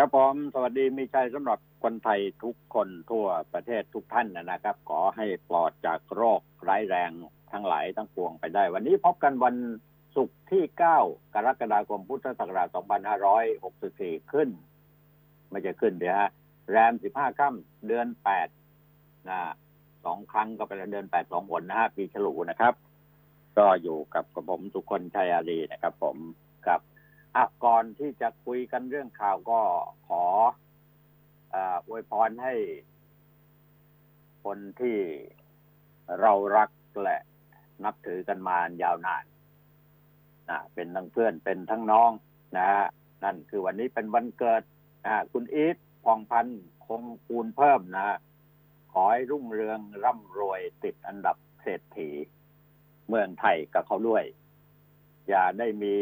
ครับผมสวัสดีมีชัยสำหรับคนไทยทุกคนทั่วประเทศทุกท่านนะครับ ขอให้ปลอดจากโรคร้ายแรงทั้งหลายทั้งปวงไปได้ วันนี้พบกันวันศุกร์ที่ 9 กรกฎาคมพุทธศักราช 2564 ขึ้น ไม่จะขึ้นเดี๋ยวฮะ แรม 15 ค่ำเดือน 8 นะสองครั้งก็เป็นเดือน 8 สองหนนะฮะปีฉลูนะครับ ก็อยู่กับผมสุคนชัยอารีนะครับ ผมกับ อะก่อนที่จะคุยกันเรื่องข่าวก็ขออวยพรให้ คนที่เรารักและนับถือกันมายาวนานนะเป็นทั้งเพื่อนเป็นทั้งน้องนะฮะนั่นคือวันนี้เป็นวันเกิดอ่าคุณอีทพองพันธ์คงคูณเพิ่มนะขอให้รุ่งเรืองร่ำรวยติดอันดับเศรษฐี เมืองไทยกับเขาด้วย อย่าได้มี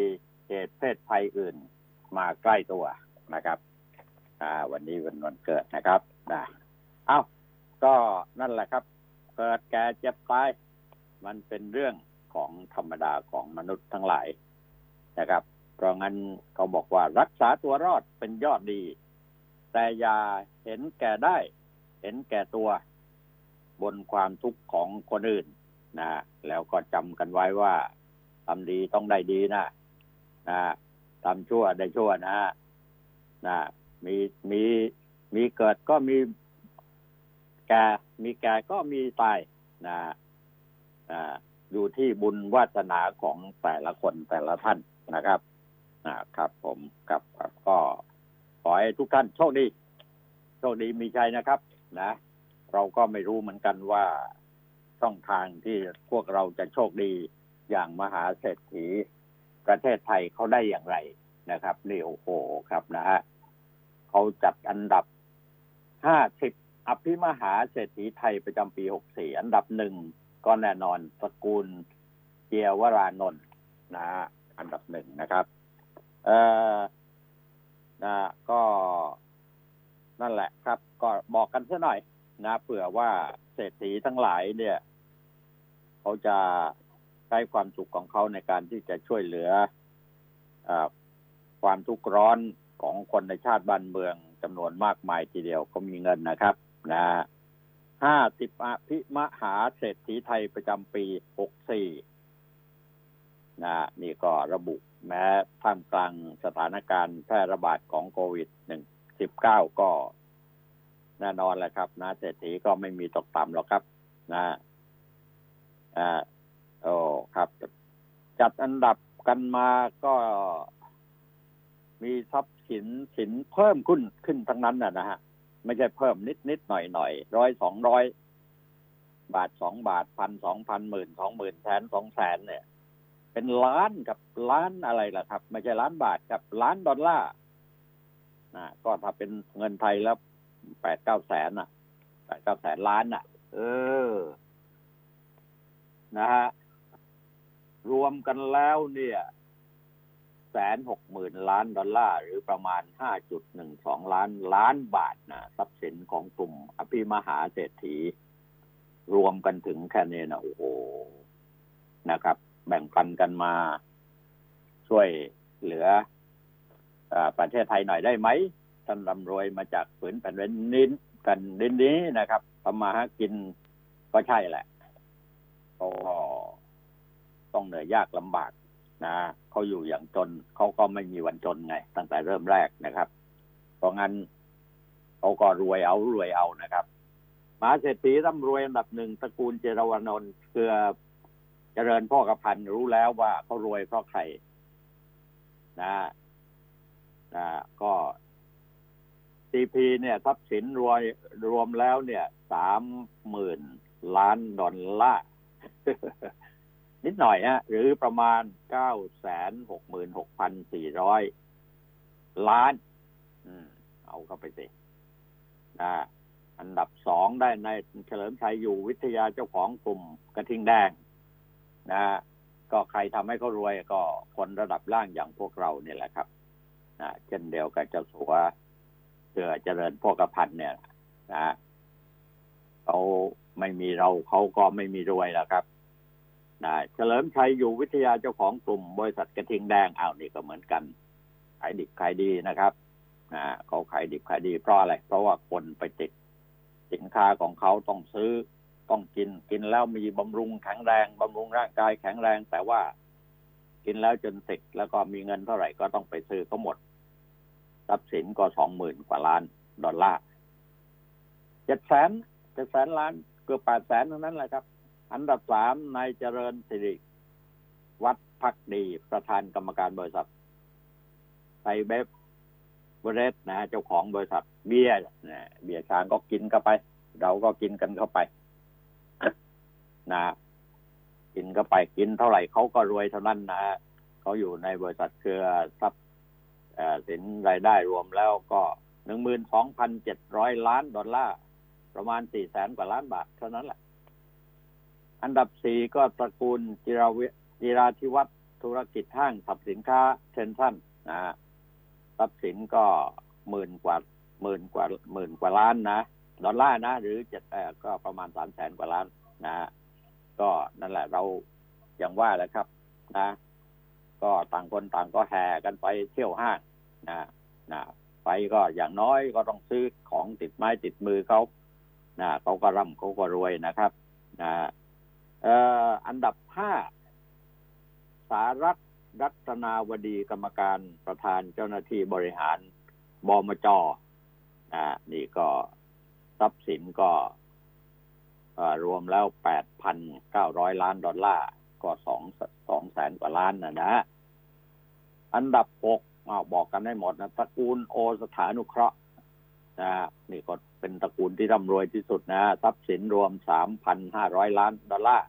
เหตุเพศภัยอื่นมาใกล้ตัวนะครับ อ่า วันนี้วันวันเกิดนะครับนะเอ้าก็นั่นแหละครับ เกิดแก่เจ็บตายมันเป็นเรื่องของธรรมดาของมนุษย์ทั้งหลายนะครับ เพราะงั้นเขาบอกว่ารักษาตัวรอดเป็นยอดดี แต่อย่าเห็นแก่ได้ เห็นแก่ตัว บนความทุกข์ของคนอื่นนะแล้วก็จำกันไว้ว่าทำดีต้องได้ดีนะ นะทำชั่วได้ชั่วนะนะมีมีมีเกิดก็มีแก่มีแก่ก็มีตายนะอ่าอยู่ที่บุญวาสนาของแต่ละคนแต่ละท่านนะครับอ่าครับ ผมครับครับก็ขอให้ทุกท่านโชคดีโชคดีมีชัยนะครับ นะ เราก็ไม่รู้เหมือนกันว่าช่องทางที่พวกเราจะโชคดีอย่างมหาเศรษฐี ประเทศไทยเขาได้อย่างไรนะครับนี่โอ้โหครับนะฮะเขาจัดอันดับห้าสิบอภิมหาเศรษฐีไทยประจำปีหกสี่อันดับหนึ่งก็แน่นอนสกุลเจียวรานนท์นะฮะอันดับหนึ่งนะครับ เอ่อนะก็นั่นแหละครับ ก็บอกกันซะหน่อยนะเผื่อว่าเศรษฐีทั้งหลายเนี่ย เขาจะ ใช้ความสุขของเขาในการที่จะช่วยเหลืออความทุกข์ร้อนของคนในชาติบ้านเมืองจำนวนมากมายทีเดียวก็มีเงินนะครับ นะห้าสิบอภิมหาเศรษฐีไทยประจำปีหกสี่นะนี่ก็ระบุแม้ท่ามกลางสถานการณ์แพร่ระบาดของโควิดหนึ่งสิบเก้าก็ แน่นอนแหละครับ นะเศรษฐีก็ไม่มีตกต่ำหรอกครับ นะอ่า โอ้ครับ จัดอันดับกันมาก็มีทรัพย์สินสินเพิ่มขึ้นขึ้นทั้งนั้นนะนะฮะ ไม่ใช่เพิ่มนิดนิดหน่อยหน่อยร้อยสองร้อยบาทสองบาทพันสองพันหมื่นสองหมื่นแสนสองแสนเนี่ย เป็นล้านกับล้านอะไรล่ะครับ ไม่ใช่ล้านบาทกับล้านดอลลาร์นะก็ถ้าเป็นเงินไทยแล้วแปดเก้าแสนอะแปดเก้าแสนล้านอะ เออ นะฮะ รวมกันแล้วเนี่ยแสนหกหมื่นล้านดอลลาร์หรือประมาณห้าจุดหนึ่งสองล้านล้านบาทนะทรัพย์สินของกลุ่มอภิมหาเศรษฐี รวมกันถึงแค่นี้นะโอ้โหนะครับ แบ่งปันกันมา ช่วยเหลืออประเทศไทยหน่อยได้ไหมท่านร่ำรวยมาจากฝืนแผ่นดินนี้กันดินนี้นะครับทำมาหากินก็ใช่แหละก็ ต้องเหนื่อยยากลำบากนะเขาอยู่อย่างจนเขาก็ไม่มีวันจนไง ตั้งแต่เริ่มแรกนะครับ เพราะงั้นเขาก็รวยเอารวยเอานะครับมหาเศรษฐีร่ำรวยอันดับหนึ่งตระกูลเจรวนนท์เคือเจริญพ่อกับพันรู้แล้วว่าเขารวยเพราะใครนะนะก็ซีพีเนี่ยทรัพย์สินรวยรวมแล้วเนี่ยสามหมื่นล้านดอลลาร์ นิดหน่อยฮะหรือประมาณเก้าแสนหกหมื่นหกพันสี่ร้อยล้าน อืม เอาเข้าไปสินะอันดับสองได้ในเฉลิมชัยอยู่วิทยาเจ้าของกลุ่มกระทิงแดง นะก็ใครทำให้เขารวยก็คนระดับล่างอย่างพวกเราเนี่ยแหละครับนะเช่นเดียวกับเจ้าสัวเพื่อเจริญพวกพันเนี่ยนะเขาไม่มีเราเขาก็ไม่มีรวยแล้วครับ นะเฉลิมชัยอยู่วิทยาเจ้าของกลุ่มบริษัทกระทิงแดงอ้าวนี่ก็เหมือนกัน ขายดิบขายดีนะครับนะเขาขายดิบขายดีเพราะอะไร เพราะว่าคนไปติดสินค้าของเขาต้องซื้อต้องกินกินแล้วมีบำรุงแข็งแรงบำรุงร่างกายแข็งแรง แต่ว่ากินแล้วจนติดแล้วก็มีเงินเท่าไหร่ก็ต้องไปซื้อเขาหมดทรัพย์สินก็สองหมื่นกว่าล้านดอลลาร์เจ็ดแสนเจ็ดแสนล้านเกือบแปดแสนทั้งนั้นแหละครับ อันดับสามนายเจริญสิริ วัฒนภักดีประธานกรรมการบริษัทไทยเบฟเวอเรจนะเจ้าของบริษัท เบียร์นะเบียร์ช้างก็กินเข้าไป เราก็กินกันเข้าไป นะกินเข้าไปกินเท่าไหร่เขาก็รวยเท่านั้นนะเขาอยู่ในบริษัทเครือทรัพย์สินรายได้รวมแล้วก็หนึ่งหมื่นสองพันเจ็ดร้อยล้านดอลลาร์ประมาณสี่แสนกว่าล้านบาทเท่านั้นแหละ อันดับสี่ก็ตระกูลจิราวิจิราธิวัฒน์ธุรกิจห้างสับสินค้าเทนชั่นนะฮะทรัพย์สินก็หมื่นกว่าหมื่นกว่าหมื่นกว่าล้านนะดอลลาร์นะ หรือเจ็ดก็ประมาณสามแสนกว่าล้านนะฮะก็นั่นแหละเราอย่างว่าแหละครับ นะ ก็ต่างคนต่างก็แห่กันไปเที่ยวห้างนะนะไปก็อย่างน้อยก็ต้องซื้อของติดไม้ติดมือเขานะเขาก็ร่ำเขาก็รวยนะครับ นะ อันดับห้าสารัตรัตนาวดีกรรมการประธานเจ้าหน้าที่บริหารบมจนะนี่ก็ทรัพย์สินก็รวมแล้วแปดพันเก้าร้อยล้านดอลลาร์ ก็สองสองแสนกว่าล้านนะนะ อันดับหกบอกกันได้หมดนะตระกูลโอสถานุเคราะห์นะนี่ก็เป็นตระกูลที่ร่ำรวยที่สุดนะ ทรัพย์สินรวมสามพันห้าร้อยล้านดอลลาร์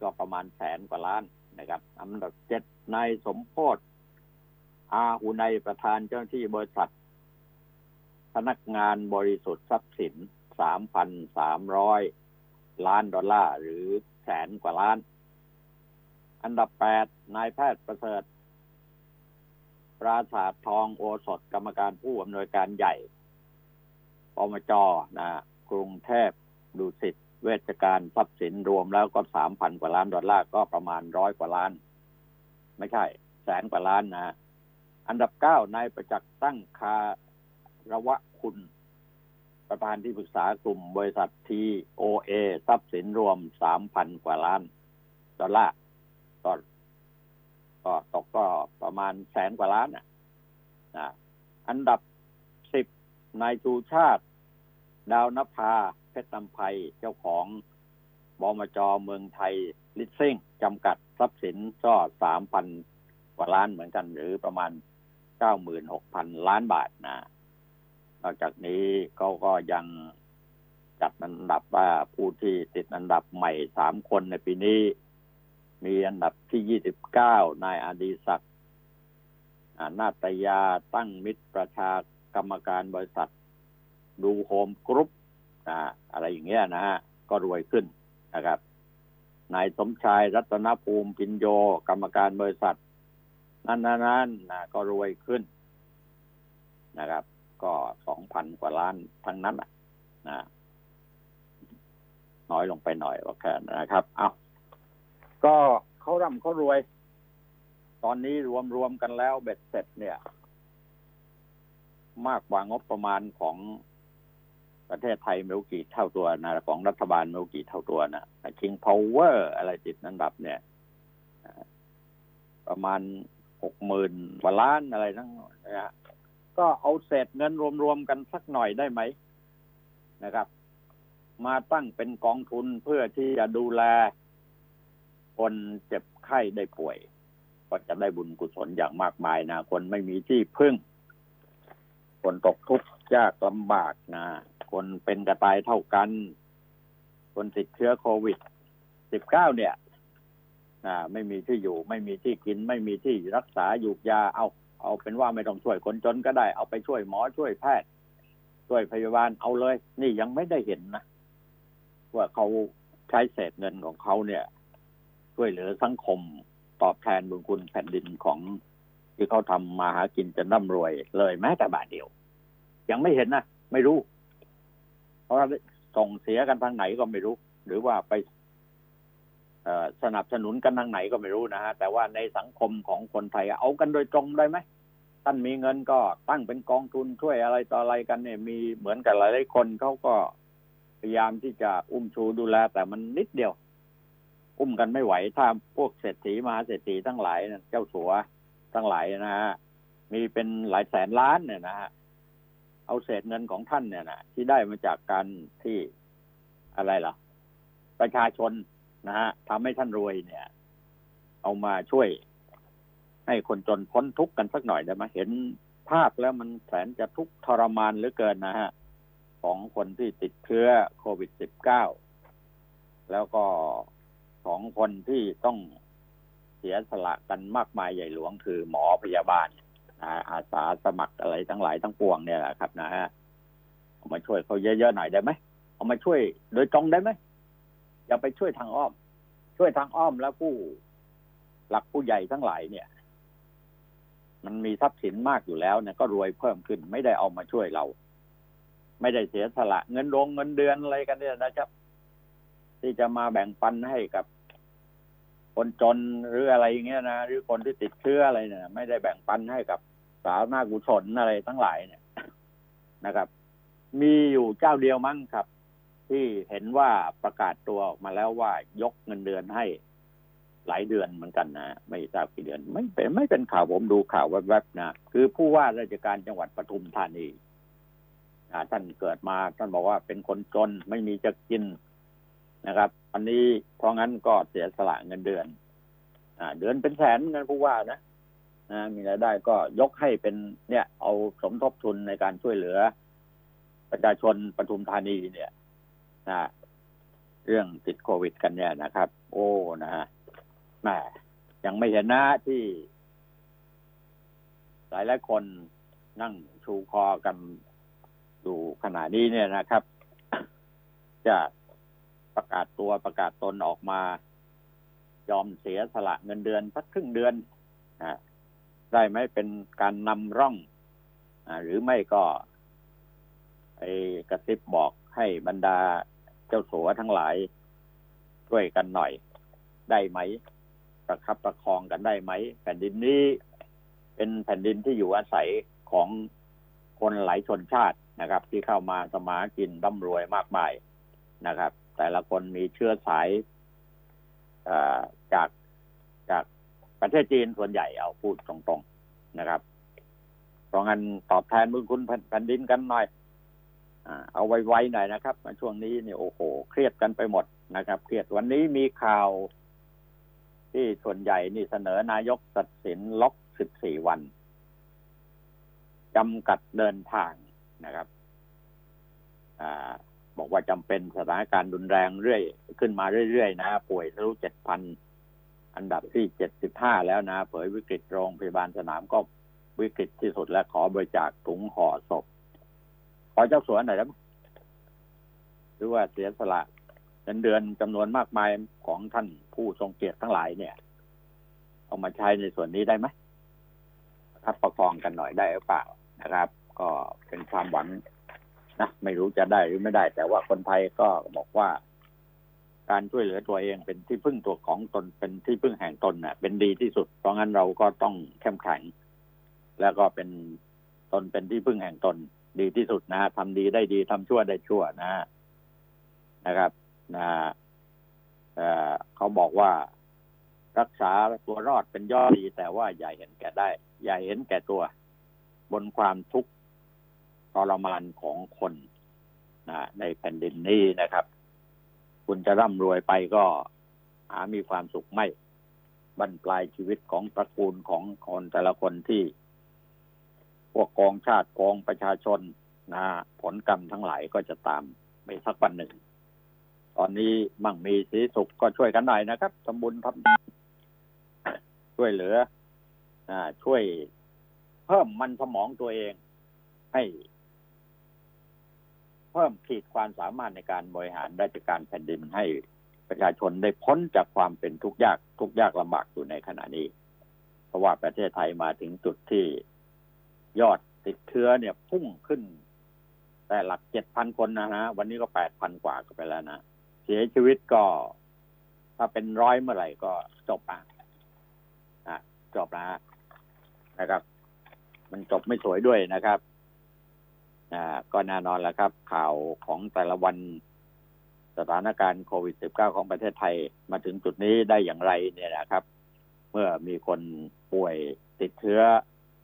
ก็ประมาณแสนกว่าล้านนะครับอันดับเจ็ดนายสมโพธอาหุในประธานเจ้าหน้าที่บริษัท พนักงานบริสุทธิ์ทรัพย์สินสามพันสามร้อยล้านดอลลาร์หรือแสนกว่าล้าน อันดับแปดนายแพทย์ประเสริฐ ปราศาสตร์ทองโอสถกรรมการผู้อำนวยการใหญ่ปมจนะกรุงเทพดุสิต เวชการทรัพย์สินรวมแล้วก็สามพันกว่าล้านดอลลาร์ก็ประมาณร้อยกว่าล้าน ไม่ใช่ แสนกว่าล้านนะ อันดับเก้านายประจักษ์ตั้งคาระวะคุณ ประธานที่ปรึกษากลุ่มบริษัททีโอเอทรัพย์สินรวมสามพันกว่าล้านดอลลาร์ก็ก็ตกก็ประมาณแสนกว่าล้านนะอันดับสิบนายชูชาติ ดาวนภา ชรนำไพเจ้าของบมจเมืองไทยลิสซิ่งจำกัดทรัพย์สินก็สามพันกว่าล้านเหมือนกันหรือประมาณเก้าหมื่นหกพันล้านบาทนะนอกจากนี้เขาก็ยังจัดอันดับว่าผู้ที่ติดอันดับใหม่สามคนในปีนี้ มีอันดับที่ยี่สิบเก้านายอดิศักดิ์นาตยาตั้งมิตรประชากรรมการบริษัท ดูโฮมกรุ๊ป อะไรอย่างเงี้ยนะฮะก็รวยขึ้นนะครับนายสมชายรัตนภูมิภิญโญ กรรมการบริษัท นั่นนั่นนะก็รวยขึ้นนะครับ ก็สองพันกว่าล้านทั้งนั้นนะน้อยลงไปหน่อยว่าแค่นะครับเอาก็เขาร่ำเขารวย ตอนนี้รวมรวมกันแล้วเบ็ดเสร็จเนี่ย มากกว่างบประมาณของ ประเทศไทยเมลกี่เท่าตัวนะของรัฐบาลเมลกี่เท่าตัวนะคิงพาวเวอร์อะไรติดนันดับเนี่ยประมาณหกหมื่นกว่าล้านอะไรนั่งนะฮะก็เอาเศษเงินรวมๆกันสักหน่อยได้ไหมนะครับ มาตั้งเป็นกองทุนเพื่อที่จะดูแล คนเจ็บไข้ได้ป่วย ก็จะได้บุญกุศลอย่างมากมายนะคนไม่มีที่พึ่ง คนตกทุกข์ยากลำบากนะ คนเป็นกระตายเท่ากัน คนติดเชื้อโควิดสิบเนี่ยไม่มีที่อยู่ ไม่มีที่กิน ไม่มีที่รักษาอยู่ยาเอา เอาเป็นว่าไม่ต้องช่วยคนจนก็ได้ เอาไปช่วยหมอช่วยแพทย์ ช่วยพยาบาลเอาเลย นี่ยังไม่ได้เห็นนะว่าเขาใช้เศษเงินของเขาเนี่ย ช่วยเหลือสังคมตอบแทนบุญคุณแผ่นดินของที่เขาทำมาหากินจะร่ำรวยเลยแม้แต่บาทเดียว ยังไม่เห็นนะ ไม่รู้ เพราะส่งเสียกันทางไหนก็ไม่รู้ หรือว่าไปสนับสนุนกันทางไหนก็ไม่รู้นะฮะแต่ว่าในสังคมของคนไทยเอากันโดยตรงได้ไหมท่านมีเงินก็ตั้งเป็นกองทุนช่วยอะไรต่ออะไรกันเนี่ยมีเหมือนกับหลายๆคนเขาก็พยายามที่จะอุ้มชูดูแล แต่มันนิดเดียว อุ้มกันไม่ไหวถ้าพวกเศรษฐีมหาเศรษฐีทั้งหลายเจ้าสัวทั้งหลายนะฮะมีเป็นหลายแสนล้านเนี่ยนะฮะ เอาเศษเงินของท่านเนี่ยนะที่ได้มาจากการที่อะไรล่ะ ประชาชนนะฮะทำให้ท่านรวยเนี่ย เอามาช่วย ให้คนจนพ้นทุกข์กันสักหน่อยได้ไหมเห็นภาพแล้วมันแสนจะทุกข์ทรมานเหลือเกินนะฮะ ของคนที่ติดเชื้อโควิด -19 แล้วก็ของคนที่ต้องเสียสละกันมากมายใหญ่หลวงคือหมอพยาบาล อาสาสมัครอะไรทั้งหลายทั้งปวงเนี่ยแหละครับ นะฮะเอามาช่วยเขาเยอะๆหน่อยได้ไหมเอามาช่วยโดยตรงได้ไหมอย่าไปช่วยทางอ้อม ช่วยทางอ้อมแล้วผู้หลักผู้ใหญ่ทั้งหลายเนี่ย มันมีทรัพย์สินมากอยู่แล้วเนี่ยก็รวยเพิ่มขึ้น ไม่ได้เอามาช่วยเรา ไม่ได้เสียสละ เงินโรงเงินเดือนอะไรกันเนี่ยนะครับ ที่จะมาแบ่งปันให้กับคนจนหรืออะไรอย่างเงี้ยนะหรือคนที่ติดเชื้ออะไรเนี่ย ไม่ได้แบ่งปันให้กับาวหน้ากุศลอะไรทั้งหลายเนี่ยนะครับ มีอยู่เจ้าเดียวมั้งครับ ที่เห็นว่าประกาศตัวออกมาแล้วว่ายกเงินเดือนให้หลายเดือนเหมือนกันนะไม่ทราบกี่เดือน ไม่เป็นไม่เป็นข่าวผมดูข่าวแวบๆนะคือผู้ว่าราชการจังหวัดปทุมธานีท่านเกิดมาท่านบอกว่าเป็นคนจนไม่มีจะกินนะครับอันนี้เพราะงั้นก็เสียสละเงินเดือน อ่า เดือนเป็นแสนเงินผู้ว่านะ นะมีรายได้ก็ยกให้เป็นเนี่ย เอาสมทบทุนในการช่วยเหลือ ประชาชนปทุมธานีเนี่ยนะเรื่องติดโควิดกันเนี่ยนะครับ โอ้นะฮะแม่ยังไม่เห็นนะที่ หลายหลายคนนั่งชูคอกันดูขณะนี้เนี่ยนะครับ จะประกาศตัวประกาศตนออกมา ยอมเสียสละเงินเดือนสักครึ่งเดือนอ ได้ไหมเป็นการนำร่องอหรือไม่ก็ไอ้กระซิบบอกให้บรรดาเจ้าสัวทั้งหลายช่วยกันหน่อยได้ไหม ประคับประคองกันได้ไหม แผ่นดินนี้เป็นแผ่นดินที่อยู่อาศัยของคนหลายชนชาตินะครับ ที่เข้ามาสมากินร่ำรวยมากมายนะครับ แต่ละคนมีเชื้อสายจากจาก ประเทศจีนส่วนใหญ่เอาพูดตรงๆนะครับ เพราะงั้นตอบแทนบุญคุณแผ่นดินกันหน่อยเอาไว้ๆหน่อยนะครับช่วงนี้นี่โอ้โห เครียดกันไปหมดนะครับ เครียดวันนี้มีข่าว ที่ส่วนใหญ่นี่เสนอนายกตัดสินล็อกสิบสี่วันจำกัดเดินทางนะครับบอกว่าจำเป็นสถานการณ์รุนแรงเรื่อย ขึ้นมาเรื่อยๆนะป่วยทะลุเจ็ดพัน อันดับที่เจ็ดสิบห้าแล้วนะ เผยวิกฤตโรงพยาบาลสนามก็วิกฤตที่สุดและขอบริจาคถุงห่อศพ ขอเจ้าสวนหน่อยนะหรือว่าเสียสละเงินเดือนจำนวนมากมายของท่านผู้ทรงเกียรติทั้งหลายเนี่ย เอามาใช้ในส่วนนี้ได้ไหมครับประคองกันหน่อยได้หรือเปล่านะครับ ก็เป็นความหวังนะไม่รู้จะได้หรือไม่ได้ แต่ว่าคนไทยก็บอกว่า การช่วยเหลือตัวเองเป็นที่พึ่งตัวของตนเป็นที่พึ่งแห่งตนน่ะ เป็นดีที่สุด เพราะงั้นเราก็ต้องเข้มแข็ง แล้วก็เป็นตนเป็นที่พึ่งแห่งตน ดีที่สุดนะทำดีได้ดีทำชั่วได้ชั่วนะนะครับนะเขาบอกว่ารักษาตัวรอดเป็นยอดดี แต่ว่าอย่าเห็นแก่ได้ อย่าเห็นแก่ตัว บนความทุกข์ทรมานของคนนะในแผ่นดินนี้นะครับ คุณจะร่ำรวยไปก็หามีความสุขไม่บรรปลายชีวิตของตระกูลของคนแต่ละคนที่ พวกกองชาติกองประชาชนนะผลกรรมทั้งหลายก็จะตามไปสักวันหนึ่ง ตอนนี้มั่งมีสีสุขก็ช่วยกันหน่อยนะครับทำบุญทำช่วยเหลืออช่วยเพิ่มมันสมองตัวเอง ให้ พิ่มขีดความสามารถในการบริหารราชการแผ่นดินให้ประชาชนได้พ้นจากความเป็นทุกข์ยากทุกข์ยากลำบากอยู่ในขณะนี้ เพราะว่าประเทศไทยมาถึงจุดที่ยอดติดเชื้อเนี่ยพุ่งขึ้น แต่หลักเจ็ดพันคนนะฮะวันนี้ก็แปดพันกว่าก็ไปแล้วนะเสียชีวิตก็ ถ้าเป็นร้อยเมื่อไหร่ก็จบอะจบนะนะครับ มันจบไม่สวยด้วยนะครับ อ่าก็แน่นอนแล้วครับ ข่าวของแต่ละวันสถานการณ์โควิด -19 ของประเทศไทยมาถึงจุดนี้ได้อย่างไรเนี่ยนะครับ เมื่อมีคนป่วยติดเชื้อ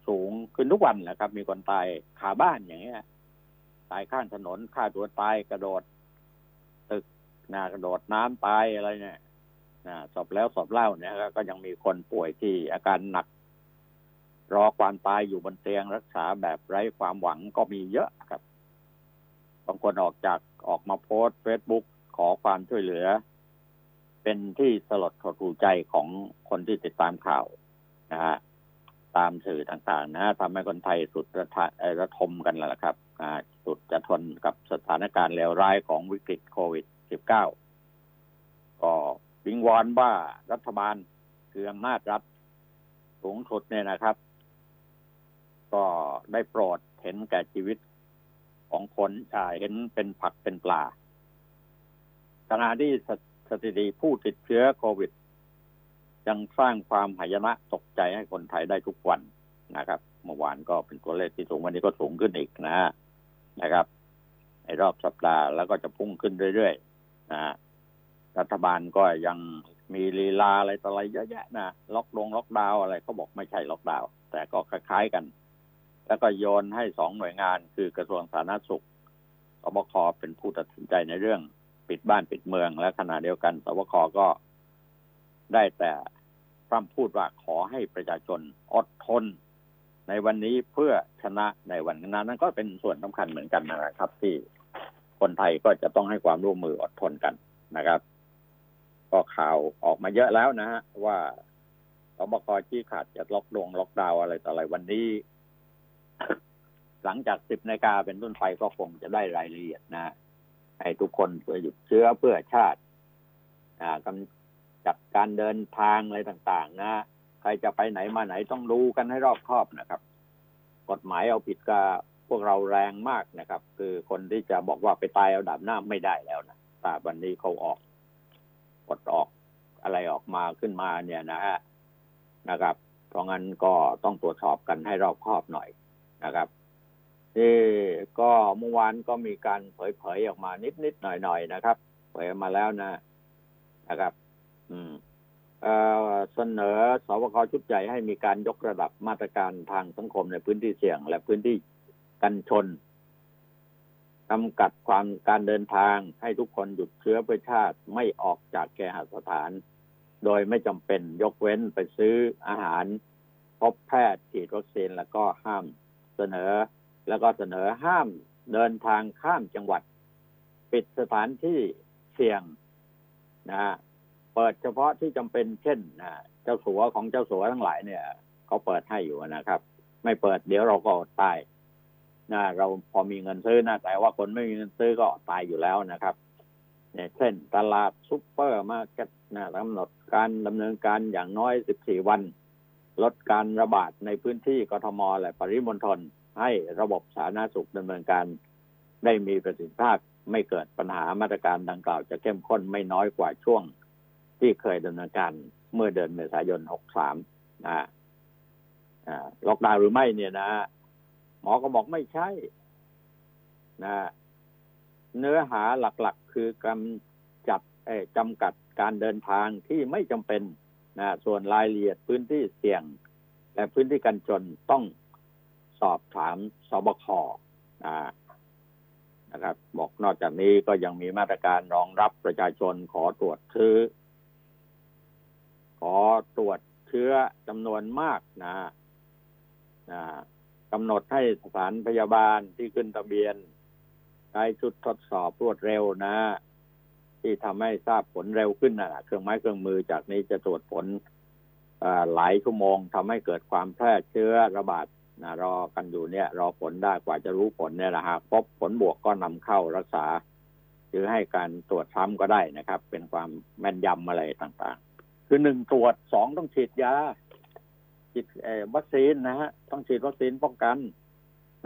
สูงขึ้นทุกวันนะครับ มีคนตายขาบ้านอย่างเงี้ย ตายข้างถนนฆ่าตัวตายกระโดด ตึกนากระโดดน้ำตายอะไรเนี่ยนะสอบแล้วสอบเล่าเนี่ยก็ยังมีคนป่วยที่อาการหนัก รอความตายอยู่บนเตียงรักษาแบบไร้ความหวังก็มีเยอะครับ บางคนออกจากออกมาโพสเฟซบุ๊กขอความช่วยเหลือ เป็นที่สลดหดหูใจของคนที่ติดตามข่าวนะฮะตามสื่อต่างๆ นะทำให้คนไทยสุดระทะระทมกันแล้วครับสุดจะทนกับสถานการณ์เลวร้ายของวิกฤตโควิด -19 ก็วิงวอนว่ารัฐบาลคืออำนาจรัฐสูงสุดเนี่ยนะครับ ก็ได้โปรดเห็นแก่ชีวิตของคนเห็นเป็นผักเป็นปลาขณะที่สถิติผู้ติดเชื้อโควิด ยังสร้างความหายนะตกใจให้คนไทยได้ทุกวันนะครับ เมื่อวานก็เป็นตัวเลขที่สูงวันนี้ก็สูงขึ้นอีกนะนะครับ ในรอบสัปดาห์แล้วก็จะพุ่งขึ้นเรื่อยๆนะรัฐบาลก็ยังมีลีลาอะไรต่ออะไรเยอะแยะนะล็อกลงล็อกดาวอะไรเขาบอกไม่ใช่ล็อกดาว แต่ก็คล้ายๆกัน แล้วก็โยนให้สองหน่วยงาน คือกระทรวงสาธารณสุขสบคเป็นผู้ตัดสินใจในเรื่องปิดบ้านปิดเมือง และขณะเดียวกันสบคก็ได้แต่พร่ำพูดว่าขอให้ประชาชนอดทน ในวันนี้เพื่อชนะในวันนั้น นั้นก็เป็นส่วนสำคัญเหมือนกันนะครับ ที่คนไทยก็จะต้องให้ความร่วมมืออดทนกันนะครับ ก็ข่าวออกมาเยอะแล้วนะฮะว่าสบคชี้ขาดจะล็อกดวงล็อกดาวอะไรต่ออะไรวันนี้ หลังจากสิบนาฬิกาเป็นต้นไปก็คงจะได้รายละเอียดนะให้ทุกคนเพื่อหยุดเชื้อเพื่อชาติกำจัดการเดินทางอะไรต่าง ๆ นะใครจะไปไหนมาไหนต้องดูกันให้รอบคอบนะครับ กฎหมายเอาผิดกับพวกเราแรงมากนะครับ คือคนที่จะบอกว่าไปตายเอาดับหน้าไม่ได้แล้วนะแต่วันนี้เขาออกกดออกอะไรออกมาขึ้นมาเนี่ยนะฮะนะครับ เพราะงั้นก็ต้องตรวจสอบกันให้รอบคอบหน่อย นะครับที่ก็เมื่อวานก็มีการเผยๆออกมานิดๆหน่อยๆนะครับ เผยมาแล้วนะนะครับ อืมเสนอสวคชุดใหญ่ให้มีการยกระดับมาตรการทางสังคมในพื้นที่เสี่ยง และพื้นที่กันชนจำกัดความการเดินทางให้ทุกคนหยุดเชื้อเพื่อชาติไม่ออกจากแกหสถาน โดยไม่จำเป็นยกเว้นไปซื้ออาหาร พบแพทย์ฉีดวัคซีนแล้วก็ห้าม เสนอ แล้วก็เสนอห้ามเดินทางข้ามจังหวัด ปิดสถานที่เสี่ยงนะเปิดเฉพาะที่จำเป็นเช่นนะเจ้าสัวของเจ้าสัวทั้งหลายเนี่ยเขาเปิดให้อยู่นะครับ ไม่เปิดเดี๋ยวเราก็ตายนะเราพอมีเงินซื้อนะแต่ว่าคนไม่มีเงินซื้อก็ตายอยู่แล้วนะครับเนี่ยเช่นตลาดซุปเปอร์มาร์เก็ตนะกำหนดการดำเนินการอย่างน้อย14วัน ลดการระบาดในพื้นที่กทมและปริมณฑลให้ระบบสาธารณสุขดำเนินการ ได้มีประสิทธิภาพไม่เกิดปัญหามาตรการดังกล่าวจะเข้มข้นไม่น้อยกว่าช่วง ที่เคยดำเนินการเมื่อเดือนเมษายน 63นะล็อกดาวน์หรือไม่เนี่ยนะ หมอก็บอกไม่ใช่นะเนื้อหาหลักๆคือกำจัดจำกัดการเดินทางที่ไม่จำเป็น นะส่วนรายละเอียดพื้นที่เสี่ยง และพื้นที่กันจนต้องสอบถามสบคนะครับ บอกนอกจากนี้ก็ยังมีมาตรการรองรับประชาชนขอตรวจซื้อขอตรวจเชื้อจำนวนมากนะนะกำหนดให้สถานพยาบาลที่ขึ้นทะเบียนใช้ชุดทดสอบรวดเร็วนะ ที่ทำให้ทราบผลเร็วขึ้นนะเครื่องไม้เครื่องมือจากนี้จะตรวจผลหลายชั่วโมงทำให้เกิดความแพร่เชื้อระบาดนะรอกันอยู่เนี่ย รอผลได้กว่าจะรู้ผลเนี่ยนะฮะพบผลบวกก็นำเข้ารักษา หรือให้การตรวจซ้ำก็ได้นะครับ เป็นความแม่นยำอะไรต่างๆ คือหนึ่งตรวจสองต้องฉีดยาฉีดวัคซีนนะฮะต้องฉีดวัคซีนป้องกัน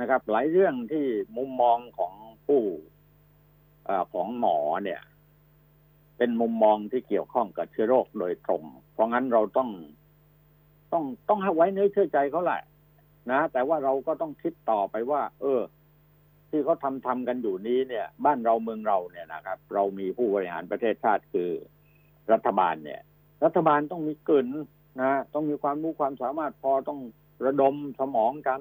นะครับ หลายเรื่องที่มุมมองของผู้อของหมอเนี่ย เป็นมุมมองที่เกี่ยวข้องกับเชื้อโรคโดยตรง เพราะงั้นเราต้องต้องต้องให้ไว้เนื้อเชื่อใจเขาแหละนะแต่ว่าเราก็ต้องคิดต่อไปว่า เออ ที่เขาทำทำกันอยู่นี้เนี่ย บ้านเราเมืองเราเนี่ยนะครับ เรามีผู้บริหารประเทศชาติคือรัฐบาลเนี่ย รัฐบาลต้องมีเกินนะต้องมีความรู้ความสามารถพอต้องระดมสมองกัน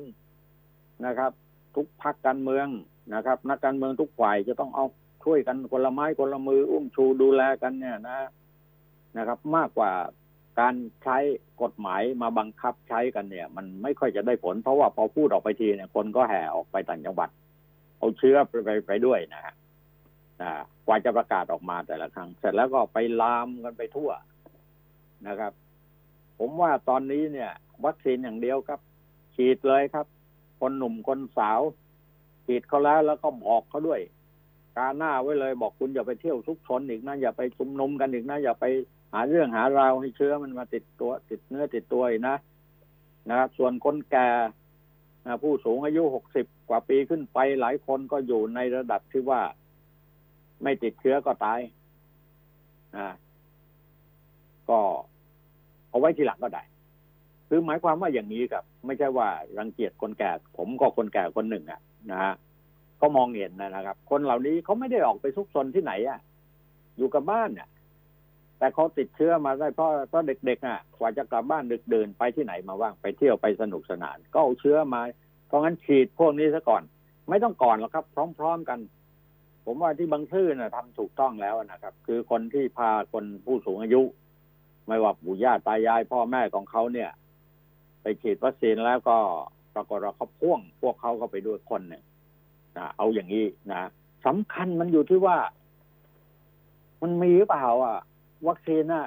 นะครับ ทุกพักการเมืองนะครับ นักการเมืองทุกฝ่ายจะต้องเอา ช่วยกันคนละไม้คนละมือ อุ้มชูดูแลกันเนี่ยนะนะครับ มากกว่าการใช้กฎหมายมาบังคับใช้กันเนี่ย มันไม่ค่อยจะได้ผล เพราะว่าพอพูดออกไปทีเนี่ย คนก็แห่ออกไปต่างจังหวัด เอาเชื้อไปไปไปด้วยนะฮะกว่าจะประกาศออกมาแต่ละครั้ง เสร็จแล้วก็ไปลามกันไปทั่วนะครับ ผมว่าตอนนี้เนี่ย วัคซีนอย่างเดียวครับ ฉีดเลยครับ คนหนุ่มคนสาว ฉีดเขาแล้วแล้วก็บอกเขาด้วย กาหน้าไว้เลยบอกคุณอย่าไปเที่ยวทุกชนอีกนะอย่าไปชุมนุมกันอีกนะอย่าไปหาเรื่องหาราวให้เชื้อมันมาติดตัว ติดเนื้อติดตัวอีกนะนะครับส่วนคนแก่ผู้สูงอายุหกสิบกว่าปีขึ้นไปหลายคนก็อยู่ในระดับที่ว่า ไม่ติดเชื้อก็ตายอ่าก็เอาไว้ทีหลังก็ได้ คือหมายความว่าอย่างนี้ครับ ไม่ใช่ว่ารังเกียจคนแก่ ผมก็คนแก่คนหนึ่งอะนะฮะ ก็มองเห็นนะครับ คนเหล่านี้เขาไม่ได้ออกไปซุกซนที่ไหนอะ อยู่กับบ้านเนี่ยแต่เขาติดเชื้อมาได้เพราะเพราะเด็กๆอะกว่าจะกลับบ้านดึกเดินไปที่ไหนมาว่างไปเที่ยวไปสนุกสนาน ก็เอาเชื้อมาเพราะงั้นฉีดพวกนี้ซะก่อน ไม่ต้องก่อนหรอกครับ พร้อม ๆกัน ผมว่าที่บางซื่อน่ะทำถูกต้องแล้วนะครับ คือคนที่พาคนผู้สูงอายุ ไม่ว่าปู่ย่าตายาย พ่อแม่ของเขาเนี่ย ไปฉีดวัคซีนแล้วก็ปรากฏว่าเขาพ่วง พวกเขาเข้าไปด้วยคนเนี่ย นะเอาอย่างนี้นะสำคัญมันอยู่ที่ว่า มันมีหรือเปล่า อะ วัคซีนน่ะ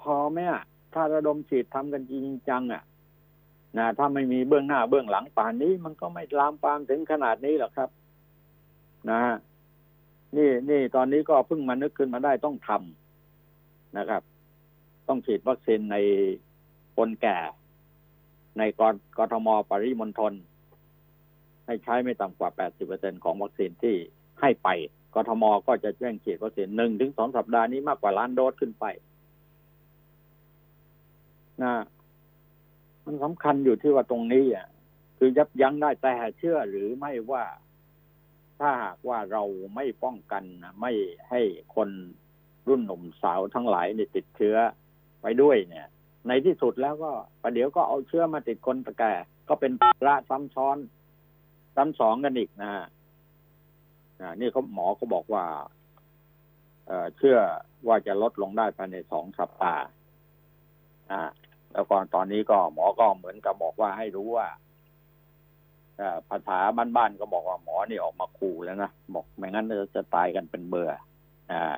พอไหมอะถ้าระดมฉีดทำกันจริงจังอะนะถ้าไม่มีเบื้องหน้าเบื้องหลังป่านนี้ มันก็ไม่ลามปามถึงขนาดนี้หรอกครับ นะนี่นี่ตอนนี้ก็เพิ่งมานึกขึ้นมาได้ต้องทำนะครับ ต้องฉีดวัคซีนในคนแก่ ในกรกทมปริมณฑล ให้ใช้ไม่ต่ำกว่า 80%ของวัคซีนที่ให้ไปกทมก็จะแจ้งฉีดวัคซีนหนึ่งถึงสองสัปดาห์นี้มากกว่าล้านโดสขึ้นไปนะมันสำคัญอยู่ที่ว่าตรงนี้อะคือยับยั้งได้แต่เชื่อหรือไม่ว่า ถ้าหากว่าเราไม่ป้องกันไม่ให้คนรุ่นหนุ่มสาวทั้งหลายเนี่ยติดเชื้อไปด้วยเนี่ย ในที่สุดแล้วก็ประเดี๋ยวก็เอาเชื้อมาติดคนแก่ก็เป็นระซ้ำซ้อน ซ้ำสองกันอีกนะฮะนี่เขาหมอเขาบอกว่าเชื่อว่าจะลดลงได้ภายในสองสัปดาห์แล้วก่อนตอนนี้ก็หมอก็เหมือนกับบอกว่าให้รู้ว่าภาษาบ้านๆก็บอกว่าหมอนี่ออกมาขู่แล้วนะบอกไม่งั้นเราจะตายกันเป็นเบื่ออ่า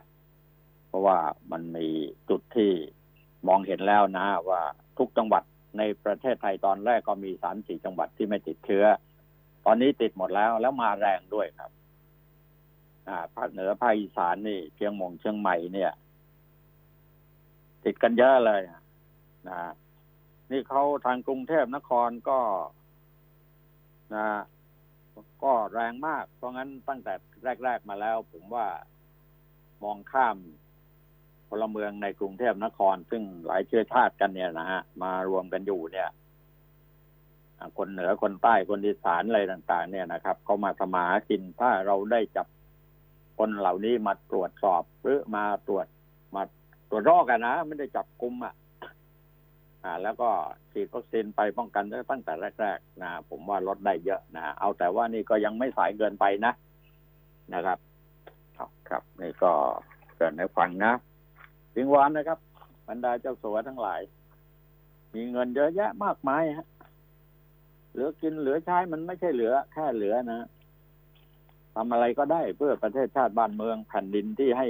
เพราะว่ามันมีจุดที่มองเห็นแล้วนะว่าทุกจังหวัดในประเทศไทยตอนแรกก็มีสามสี่จังหวัดที่ไม่ติดเชื้อ ตอนนี้ติดหมดแล้วแล้วมาแรงด้วยครับภาคเหนือภาคอีสานนี่เชียงมงเชียงใหม่เนี่ย ติดกันเยอะเลยนะนี่เขาทางกรุงเทพนครก็นะก็แรงมาก เพราะงั้นตั้งแต่แรก ๆ มาแล้ว ผมว่ามองข้ามพลเมืองในกรุงเทพนคร ซึ่งหลายเชื้อชาติกันเนี่ยนะฮะมารวมกันอยู่เนี่ย คนเหนือคนใต้คนอีสานอะไรต่าง ๆ เนี่ยนะครับเขามาสมากินถ้าเราได้จับคนเหล่านี้มาตรวจสอบหรือมาตรวจมาตรวจรอกันนะไม่ได้จับกลุ่มอะอ่า แล้วก็ฉีดวัคซีนไปป้องกันตั้งแต่แรกๆนะผมว่าลดได้เยอะนะเอาแต่ว่านี่ก็ยังไม่สายเกินไปนะนะครับครับครับนี่ก็เกิดในฟังนะสิงวานนะครับ บรรดาเจ้าสัวทั้งหลาย มีเงินเยอะแยะมากมายฮะ เหลือกินเหลือใช้มันไม่ใช่เหลือ แค่เหลือนะทำอะไรก็ได้เพื่อประเทศชาติบ้านเมืองแผ่นดินที่ให้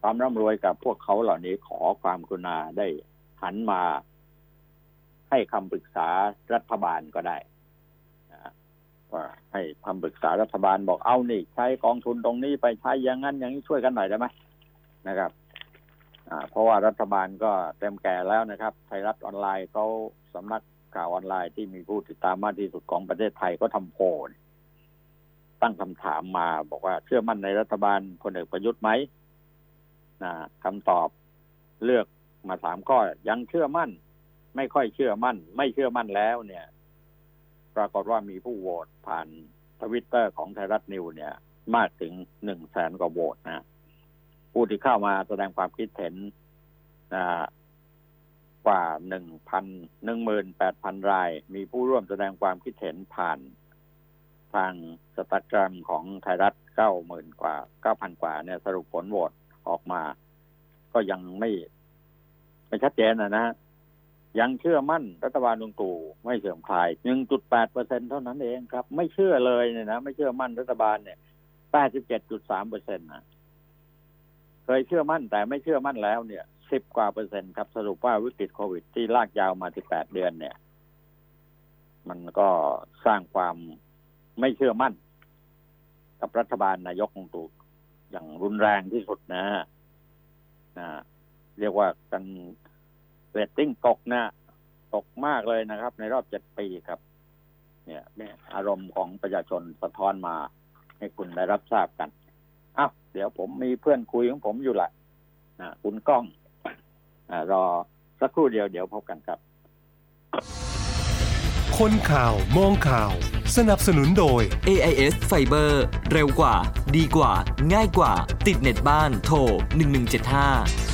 ความร่ำรวยกับพวกเขาเหล่านี้ขอความกรุณาได้หันมาให้คำปรึกษารัฐบาลก็ได้ว่าให้คำปรึกษารัฐบาลบอกเอานี่ ใช้กองทุนตรงนี้ไปใช้อย่างนั้นอย่างนี้ช่วยกันหน่อยได้ไหมนะครับ อ่า เพราะว่ารัฐบาลก็เต็มแก่แล้วนะครับ ไทยรัฐออนไลน์เขาสำนัก ข่าวออนไลน์ที่มีผู้ติดตามมากที่สุดของประเทศไทยก็ทำโพลตั้งคำถามมาบอกว่าเชื่อมั่นในรัฐบาลพลเอกประยุทธ์ไหมนะคำตอบเลือกมาสามก็ยังเชื่อมั่น ไม่ค่อยเชื่อมั่น ไม่เชื่อมั่นแล้วเนี่ย ปรากฏว่ามีผู้โหวตผ่านทวิตเตอร์ของไทยรัฐนิวส์เนี่ย มากถึงหนึ่งแสนกว่าโหวตนะผู้ที่เข้ามาแสดงความคิดเห็นนะ กว่าหนึ่งพันหนึ่งหมื่นแปดพันราย มีผู้ร่วมแสดงความคิดเห็นผ่าน ทางสตากรมของไทยรัฐเก้าหมื่นกว่าเก้าพันกว่าเนี่ยสรุปผลโหวตออกมา ก็ยังไม่ ไม่ชัดเจนนะนะยังเชื่อมั่นรัฐบาลลุงตู่ไม่เสื่อมคลายหนึ่งจุดแปดเปอร์เซ็นเท่านั้นเองครับ ไม่เชื่อเลยเนี่ยนะ ไม่เชื่อมั่นรัฐบาลเนี่ยแปดสิบเจ็ดจุดสามเปอร์เซ็นต์นะเคยเชื่อมั่นแต่ไม่เชื่อมั่นแล้วเนี่ย สิบกว่าเปอร์เซ็นต์ครับ สรุปว่าวิกฤตโควิดที่ลากยาวมาที่แปดเดือนเนี่ย มันก็สร้างความไม่เชื่อมั่น กับรัฐบาลนายกลุงตู่อย่างรุนแรงที่สุดนะนะเรียกว่ากันเรตติ้งตกนะตกมากเลยนะครับ ในรอบเจ็ดปีครับ เนี่ยเนี่ยอารมณ์ของประชาชนสะท้อนมาให้คุณได้รับทราบกันอ้าวเดี๋ยวผมมีเพื่อนคุยของผมอยู่แหละนะคุณก้อง รอสักครู่เดียวเดี๋ยวพบกันครับ คนข่าวมองข่าว สนับสนุนโดย AIS Fiber เร็วกว่า ดีกว่า ง่ายกว่า ติดเน็ตบ้านโทร1175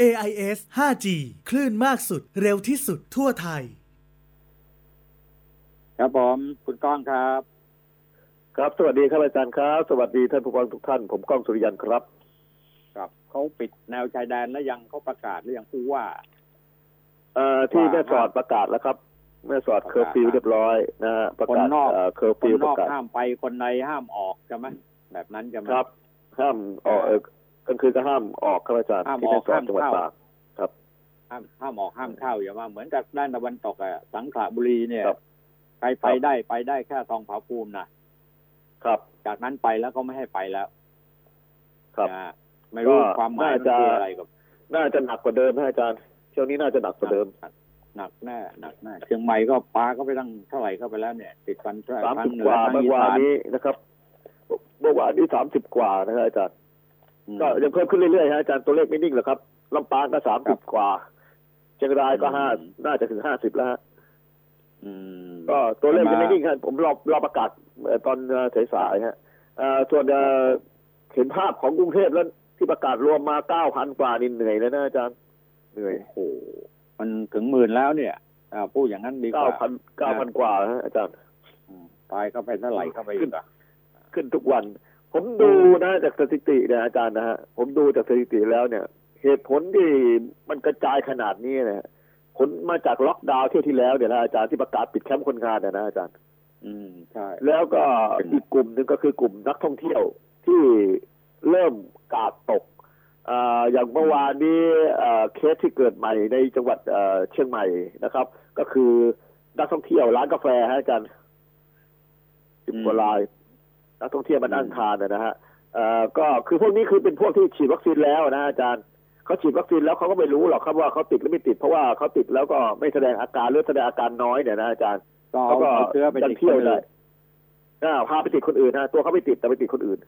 AIS 5G คลื่นมากสุดเร็วที่สุดทั่วไทย ครับผมคุณก้องครับ ครับสวัสดีครับอาจารย์ครับ สวัสดีท่านผู้ฟังทุกท่าน ผมก้องสุริยันครับ ครับเขาปิดแนวชายแดนแล้วยังเขาประกาศหรือยังผู้ว่า เอ่อที่ว่าแม่สอดประกาศแล้วครับแม่สอดประกาศเคอร์ฟิวเรียบร้อยนะฮะประคนกาศนอกเอ่อเคอร์คฟินวนปอกระกาศห้ามไปคนในห้ามออกใช่ไหมแบบนั้นใช่ไหมครับห้ามออกเออ กลางคืนก็ห้ามออกครับอาจารย์ห้ามที่อแม่อกสอดห้ามจังหวัดเข้า ตากครับห้ามห้ามออกห้ามเข้าอย่ามาเหมือนกับด้านตะวันตกอะสังขละบุรีเนี่ยครับใครไปครับ ได้ไปได้แค่ทองผาภูมินะครับ จากนั้นไปแล้วก็ไม่ให้ไปแล้วครับนะไม่รู้ก็ความหมายน่ามันจะ คืออะไรกับน่าจะหนักกว่าเดิมนะอาจารย์เที่ยวนี้น่าจะหนักกว่าเดิม หนักแน่หนักแน่เชียงใหม่ก็ปาก็ไปตั้งเท่าไหร่เข้าไปแล้วเนี่ยติดฟันสามทาสิงบเหนือกว่าทางเมื่อีอวาสานนนี้นะครับ เมื่อวานนี้สามสิบกว่านะครับอาจารย์อืม ก็ยังเพิ่มขึ้นเรื่อยๆฮะอาจารย์ตัวเลขไม่นิ่งหรอกครับลำปางก็สามครัสิบบกว่าเชียงรายก็อืมห้าน่าจะถึงห้าสิบแล้วฮะอืมก็ตัวเลขแต่มายังไม่นิ่งครับผมรอรอประกาศเอ่อตอนเอ่อสายๆฮะเอ่อส่วนเอ่อเห็นภาพของกรุงเทพแล้วที่ประกาศรวมมาเก้าพันกว่านี่เหนื่อยแล้วนะอาจารย์เหนื่อยโอ้โหมันถึงหมื่นแล้วเนี่ยอ่าพูดอย่างนั้นดีกเก้าว่าพันเก้าพันกว่าฮะอาจารย์อืมตายเข้าไปเท่าไหร่เข้าไปอีกอะขึ้นทุกวัน ผมดูนะจากสถิติเนี่ยอาจารย์นะฮะผมดูจากสถิติแล้วเนี่ย เหตุผลที่มันกระจายขนาดนี้เนี่ยผลมาจากล็อกดาวน์เที่ยวที่แล้วเนี่ยนะอาจารย์ที่ประกาศปิดแคมป์คนงานเนี่ยนะอาจารย์ อืมใช่แล้วก็อีกกลุ่มหนึ่งก็คือกลุ่มนักท่องเที่ยวที่เริ่มกาดตกอ่าอย่างเมื่อวานนี้อ่าเคสที่เกิดใหม่ในจังหวัดเอ่อเชียงใหม่นะครับ ก็คือนักท่องเที่ยวร้านกาแฟฮะอาจารย์สิบกว่าราย นักท่องเที่ยวมานั่งทานนะฮะเอ่อก็คือพวกนี้คือเป็นพวกที่ฉีดวัคซีนแล้วนะอาจารย์เขาฉีดวัคซีนแล้วเขาก็ไม่รู้หรอกครับว่าเขาติดหรือไม่ติดเพราะว่าเขาติดแล้วก็ไม่แสดงอาการหรือแสดงอาการน้อยเนี่ยนะอาจารย์ก็เขาเอาก็เอาเชื้อไปยังติดเที่ยวคนได้อื่นอ่าพาไปติดคนอื่นนะตัวเขาไม่ติดแต่ไปติดคนอื่น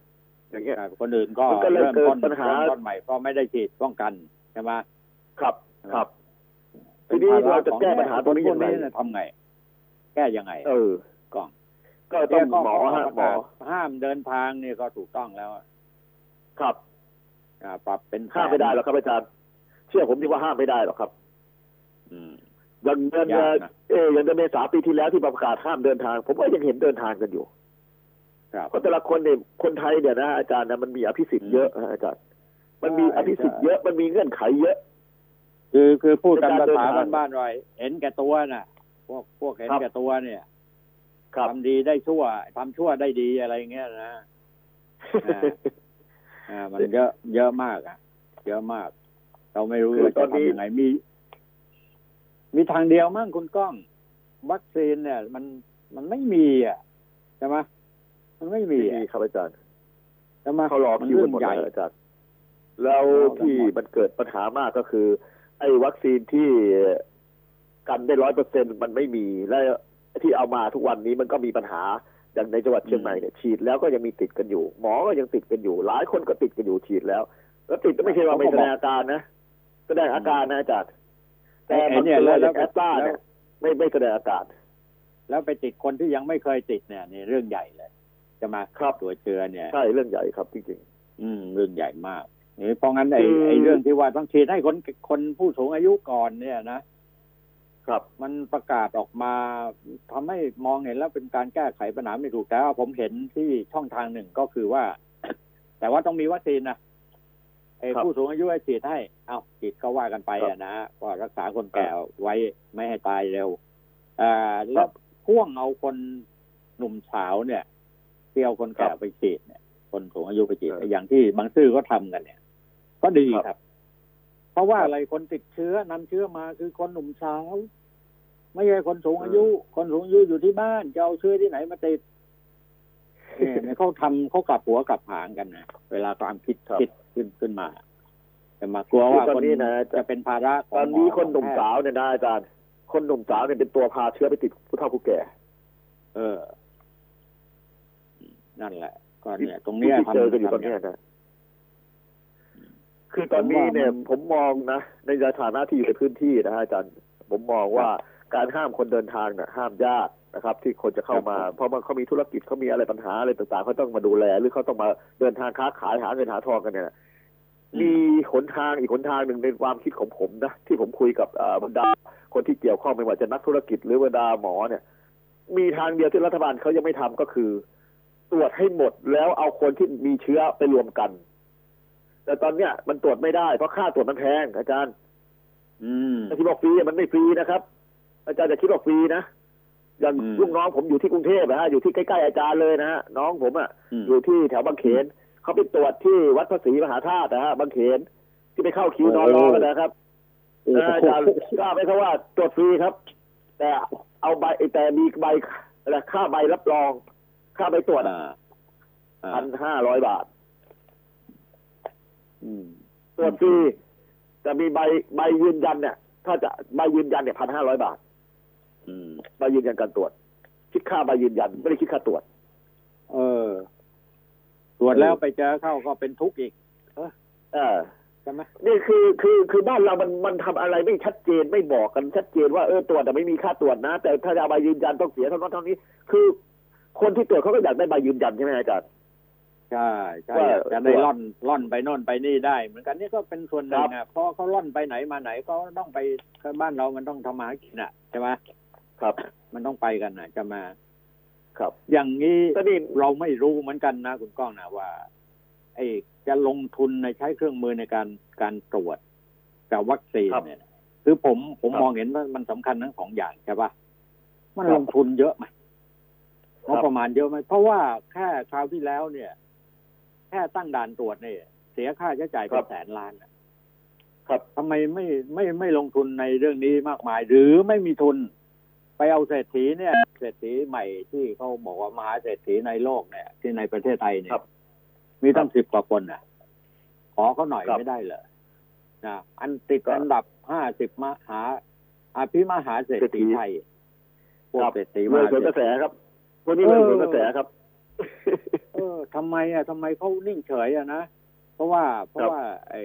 อย่างเงี้ยใช่คนอื่นก็มันก็เลยเริ่มเกิดต้นปัญหาเริ่มต้นใหม่ก็ไม่ได้ฉีดป้องกันใช่ไหมครับครับทีเป็นนี้ภเราจะของแก้ปัญหาตรงนี้พวยักงไงนี้เนี่ยทำไง แก้ยังไง เออกล้อง ก็ต้องหมอเนี่ยฮะก็หมอห้ามเดินทางนี่ก็ถูกต้องแล้วอะครับอ่าปรับเป็นห้ามไม่ได้หรอกครับอาจารย์เชื่อผมดีว่าห้ามไม่ได้หรอกครับ อืมอย่างเดือนยากนะเอออย่างเดือนเมษาปีที่แล้วที่ประกาศห้ามเดินทาง ผมก็ยังเห็นเดินทางกันอยู่ครับเพราะแต่ละคนเนี่ยคนไทยเนี่ยนะอาจารย์นะมันมีอภิสิทธิ์เยอะนะอาจารย์ มันมีใช่อภิสิทธิ์เยอะมันมีเงื่อนไขเยอะ คือคือพูดกันในการภาษาเดินทางบ้านๆไว้เห็นแก่ตัวน่ะ พวกพวกเห็นครับแก่ตัวเนี่ยครับ ทำดีได้ชั่วทำชั่วได้ดีอะไรอย่างเงี้ยนะอ่าอ่ามันเยอะเยอะมากอะ เยอะมาก เราไม่รู้คือว่าตอจะนนี้ทำยังไงมี มีทางเดียวมั้งคุณก้อง วัคซีนเนี่ย มันมันไม่มีอะใช่ไหมมันไม่มีดีอะครับอาจารย์ใช่ไหมเขารอคิวกันหมดใหญ่แล้วอาจารย์แล้วที่มันเกิดปัญหามากก็คือ ไอ้วัคซีนที่กันได้ร้อยเปอร์เซ็นมันไม่มีและ ที่เอามาทุกวันนี้มันก็มีปัญหาอย่างในจังหวัดเชียงใหม่เนี่ยฉีดแล้วก็ยังมีติดกันอยู่ หมอก็ยังติดกันอยู่ หลายคนก็ติดกันอยู่ฉีดแล้ว แล้วติดก็ไม่ใช่ว่าไม่แสดงอาการนะแสดงอาการนะอาจารย์แต่ไอ้มันเนี่ยเป็นแล้วอแล้ย่าวงแอสตราเนี่ยไม่ไม่แสดงอาการแล้วไปติดคนที่ยังไม่เคยติดเนี่ยนี่เรื่องใหญ่เลย จะมาครับตัวเชื้อเนี่ยใช่เรื่องใหญ่ครับจริงอืม เรื่องใหญ่มากนี่เพราะงั้นไอ้คือไอ้เรื่องที่ว่าต้องฉีดให้คนคนผู้สูงอายุก่อนเนี่ยนะๆ ครับมันประกาศออกมาทำให้มองเห็นแล้วเป็นการแก้ไขปัญหาไม่ถูกแต่ว่าผมเห็นที่ช่องทางหนึ่งก็คือว่า แต่ว่าต้องมีวัคซีนนะไอ้ครับผู้สูงอายุให้ฉีดให้ เอาฉีดก็ว่ากันไปครับอะนะก็รักษาคนแก่ไว้ไม่ให้ตายเร็วอ่าแล้วพ่วงเอาคนหนุ่มสาวเนี่ยที่เอาคนแก่ครับไปฉีดเนี่ย คนสูงอายุไปฉีดเอออย่างที่บางซื่อก็ทำกันเนี่ย ก็ดีครับครับ เพราะว่าครับอะไรคนติดเชื้อนำเชื้อมาคือคนหนุ่มสาว ไม่ใช่คนสูงอายุ คนสูงอายุอยู่ที่บ้านจะเอาเชื้อที่ไหนมาติดเนี่ยเนี่ยเขาทำเขากลับหัวกลับหางกันนะเวลาความคิดครับคิดขึ้นขึ้นมา แต่มากลัวว่าคือตอนคนนี้นะจะเป็นภาระของตอนนี้มคนหนุ่มของแพทย์สาวเนี่ยนะอาจารย์ คนหนุ่มสาวเนี่ยเป็นตัวพาเชื้อไปติดผู้เฒ่าผู้แก่ เออ นั่นแหละก็เนี่ย ตรงเนี้ยที่ทำเจอกันอยู่ตทำอนเนี้ยนะ คือตอนนี้เนี่ยผมมองนะ ในฐานะที่อยู่ในพื้นที่นะฮะอาจารย์ผมมองว่าการห้ามคนเดินทางเนี่ยห้ามยากนะครับ ที่คนจะเข้ามา เพราะมันเขามีธุรกิจเขามีอะไรปัญหาอะไรต่างๆเขาต้องมาดูแล หรือเขาต้องมาเดินทางค้าขายหาเงินหาทองกันเนี่ยมีหนทางอีกหนทางหนึ่งในความคิดของผมนะที่ผมคุยกับเอ่อบรรดาคนที่เกี่ยวข้องไม่ว่าจะนักธุรกิจหรือบรรดาหมอเนี่ย มีทางเดียวที่รัฐบาลเขายังไม่ทำก็คือ ตรวจให้หมดแล้วเอาคนที่มีเชื้อไปรวมกัน แต่ตอนเนี้ยมันตรวจไม่ได้เพราะค่าตรวจมันแพงอาจารย์ อืมไอ้ที่บอกฟรีมันไม่ฟรีนะครับ อาจารย์จะคิดว่าฟรีนะอย่างอืมลูกน้องผมอยู่ที่กรุงเทพนะฮะอยู่ที่ใกล้ๆอาจารย์เลยนะฮะน้องผมอะอืมอยู่ที่แถวบางเขนเขาไปตรวจที่วัดพระศรีมหาธาตุนะฮะบางเขนที่ไปเข้าคิวนอนรอกันนะครับโอ้เอออาจารย์โหกล้าไหมครับว่าตรวจฟรีครับ แต่เอาใบแต่มีใบอะไรค่าใบรับรอง ค่าใบตรวจอ่าอ่าพันห้าร้อยบาท อืมตรวจฟรีแต่มีใบใบยืนยันเนี่ย ถ้าจะใบยืนยันเนี่ยพันห้าร้อยบาทอืมใบยืนยันการตรวจ คิดค่าใบยืนยัน ไม่ได้คิดค่าตรวจ เออ ตรวจแล้วไปเจอเข้าก็เป็นทุกข์อีก เออใช่ไหมนี่คือคือคือบ้านเรามันมันทำอะไรไม่ชัดเจนไม่บอกกันชัดเจนว่าเออตรวจแต่ไม่มีค่าตรวจนะ แต่ถ้าจะเอาใบยืนยันต้องเสียเท่านั้นเท่านี้ คือ คนที่ตรวจเขาก็อยากได้ใบยืนยันใช่ไหมอาจารย์ ใช่ใช่ว่าจะได้ล่อนล่อนไปโน่นไปนี่ได้ เหมือนกันนี่ก็เป็นส่วนหนึ่งอะเพราะเขาล่อนไปไหนมาไหนก็ต้องไปก็บ้านเรามันต้องทำมาหากินอะใช่ไหมครับ มันต้องไปกันอะจะมา ครับ อย่างนี้ก็นี่เราไม่รู้เหมือนกันนะคุณก้องนะว่าไอ้จะลงทุนในใช้เครื่องมือในการการตรวจกับวัคซีนครับเนี่ยคือผมผมครับมองเห็นว่ามันสำคัญทั้งสองอย่างใช่ปะมันครับลงทุนเยอะไหมครังบบประมาณเยอะไหมเพราะว่าแค่คราวที่แล้วเนี่ย แค่ตั้งด่านตรวจเนี่ยเสียค่าใช้จ่ายเป็นแสนล้านอะครับทำไมไม่ไม่ไม่ลงทุนในเรื่องนี้มากมาย หรือไม่มีทุน ไปเอาเศรษฐีเนี่ย เศรษฐีใหม่ที่เขาบอกว่ามหาเศรษฐีในโลกเนี่ย ที่ในประเทศไทยเนี่ครัยบมีตั้งสิบกว่าคนน่ะ ขอเขาหน่อยครับไม่ได้เหรอนะอันติดครับอันดับห้าสิบมหาอภิมหาเศรษเศรษฐีฐีไทยพวกครับเศรษฐีมเมืองหาสวนเศรกษระฐีแสครับวันนี้เมืองสวนกระแสครับเออทำไมอะทำไมเขานิ่งเฉยอะนะเพราะว่าเพราะว่า ไอ้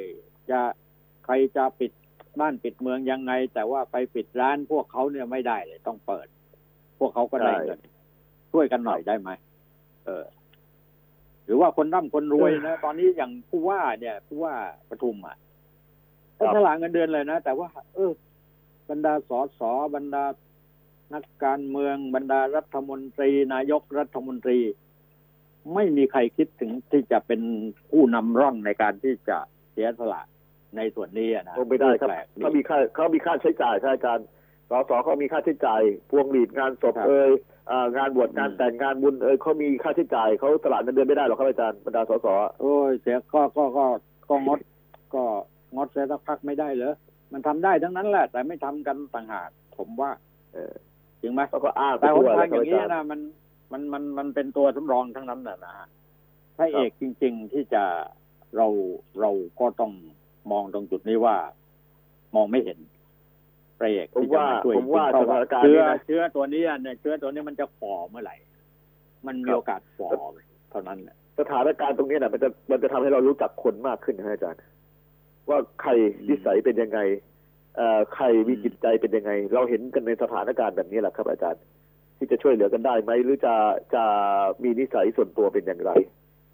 จะใครจะปิดบ้านปิดเมืองยังไง แต่ว่าไปปิดร้านพวกเขาเนี่ยไม่ได้เลยต้องเปิด พวกเขาก็ได้ใช่เงินช่วยกันหน่อยได้ไหมเออ หรือว่าคนร่ำคนรวยนะตอนนี้อย่างผู้ว่าเนี่ยผู้ว่าปทุมอะครับเขาฉลาดเงินเดือนเลยนะแต่ว่า เออ บรรดาสอสอบรรดานักการเมืองบรรดารัฐมนตรี นายกรัฐมนตรี ไม่มีใครคิดถึงที่จะเป็นผู้นำร่องในการที่จะเสียสละในส่วนนี้อะนะคงไม่ได้ครับแปลกเขามีค่าเขามีค่าใช้จ่ายครับอาจารย์สสเขามีค่าใช้จ่ายพวงหลีดงานศพครับเอ่ยอ่างานบวชงานอืมแต่งงานบุญเอ่ยเขามีค่าใช้จ่ายเขาตลาดเงินเดือนไม่ได้หรอกครับอาจารย์บรรดาสสโอ้ยเสียก็ก็ก็ก็งดก็งดเสียสักพักไม่ได้เหรอมันทำได้ทั้งนั้นแหละ แต่ไม่ทำกันต่างหากผมว่า เออจริงไหมเขาก็อ้างไปแต่หนทั่วทางอย่างนี้เลยครับนะมัน มันมันมันเป็นตัวสำรองทั้งนั้นนะนะฮะพระเอกจริง ๆที่จะเราเราก็ต้องมองตรงจุดนี้ว่า มองไม่เห็นพระเอกผมที่จะว่ามาช่วยผมว่าเพสราะถานการณ์เชื้นี้อนะเชื้อตัวนี้เนี่ยเชื้อตัวนี้มันจะฝ่อเมื่อไหร่ มันมีครับโอกาสฝ่อเท่านั้นแหละสถานการณ์ตรงนี้นะมันจะมันจะทำให้เรารู้จักคนมากขึ้นนะอาจารย์ ว่าใครอืมนิสัยเป็นยังไงเอ่อใครมีอืมจิตใจเป็นยังไง เราเห็นกันในสถานการณ์แบบนี้แหละครับอาจารย์ ที่จะช่วยเหลือกันได้ไหมหรือจะจะมีนิสัยส่วนตัวเป็นอย่างไร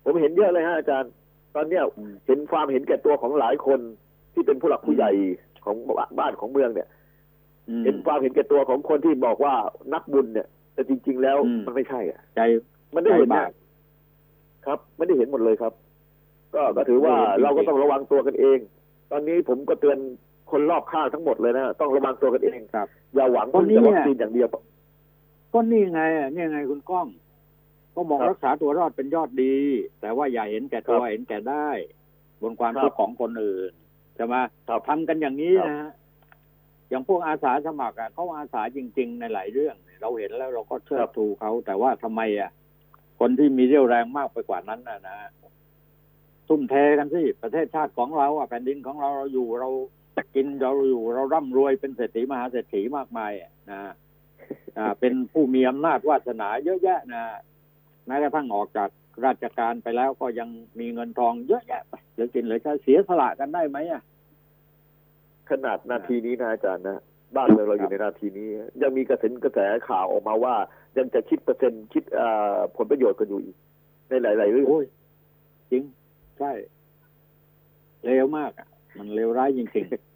ผมเห็นเยอะเลยฮะอาจารย์ ตอนเนี้ยอืมเห็นความเห็นแก่ตัวของหลายคนที่เป็นผู้หลักผู้ใหญ่ของบ้านของเมืองเนี่ยอืมเห็นความเห็นแก่ตัวของคนที่บอกว่านักบุญเนี่ย แต่จริง ๆ แล้วอืมมันไม่ใช่อะใจมันได้เห็นใจนะบาปครับไม่ได้เห็นหมดเลยครับ ก็ก็ถือว่าไม่เห็นจริงๆเราก็ต้องระวังตัวกันเอง ตอนนี้ผมก็เตือนคนรอบข้างทั้งหมดเลยนะต้องระวังตัวกันเองครับอย่าหวังตอนพึ่งนี้แต่วัคเนี่ยซีนอย่างเดียว ก็นี่ไงอะนี่ไงคุณก้อง ก็มองครับรักษาตัวรอดเป็นยอดดี แต่ว่าอย่าเห็นแก่ตัวครับเห็นแก่ได้ บนความครับทุกข์ของคนอื่นใช่ไหมครับทำกันอย่างนี้ครับนะฮะอย่างพวกอาสาสมัครอะเขาอาสาจริง ๆ ในหลายเรื่อง เราเห็นแล้วเราก็เชิดชูเขา แต่ว่าทำไมอะ คนที่มีเรี่ยวแรงมากไปกว่านั้นน่ะนะทุ่มเทกันสิประเทศชาติของเราอะแผ่นดินของเราเราอยู่เรากินเราอยู่เราร่ำรวยเป็นเศรษฐีมหาเศรษฐีมากมายอะนะอ่า เป็นผู้มีอำนาจวาสนาเยอะแยะนะแม้กระทั่งออกจากราชการไปแล้วก็ยังมีเงินทองเยอะแยะไปเหลือกินเหลือใช้เสียสละกันได้ไหมอะขนาดนาทีนี้นะอาจารย์นะบ้านเมืองเราอยู่ในนาทีนี้ ยังมีกระแสกระแสข่าวออกมาว่า ยังจะคิดเปอร์เซ็นต์คิดเอ่อผลประโยชน์กันอยู่อีก ในหลายๆเรื่องโอ้ยจริง ใช่เลวมากอะ มันเลวร้ายจริงๆ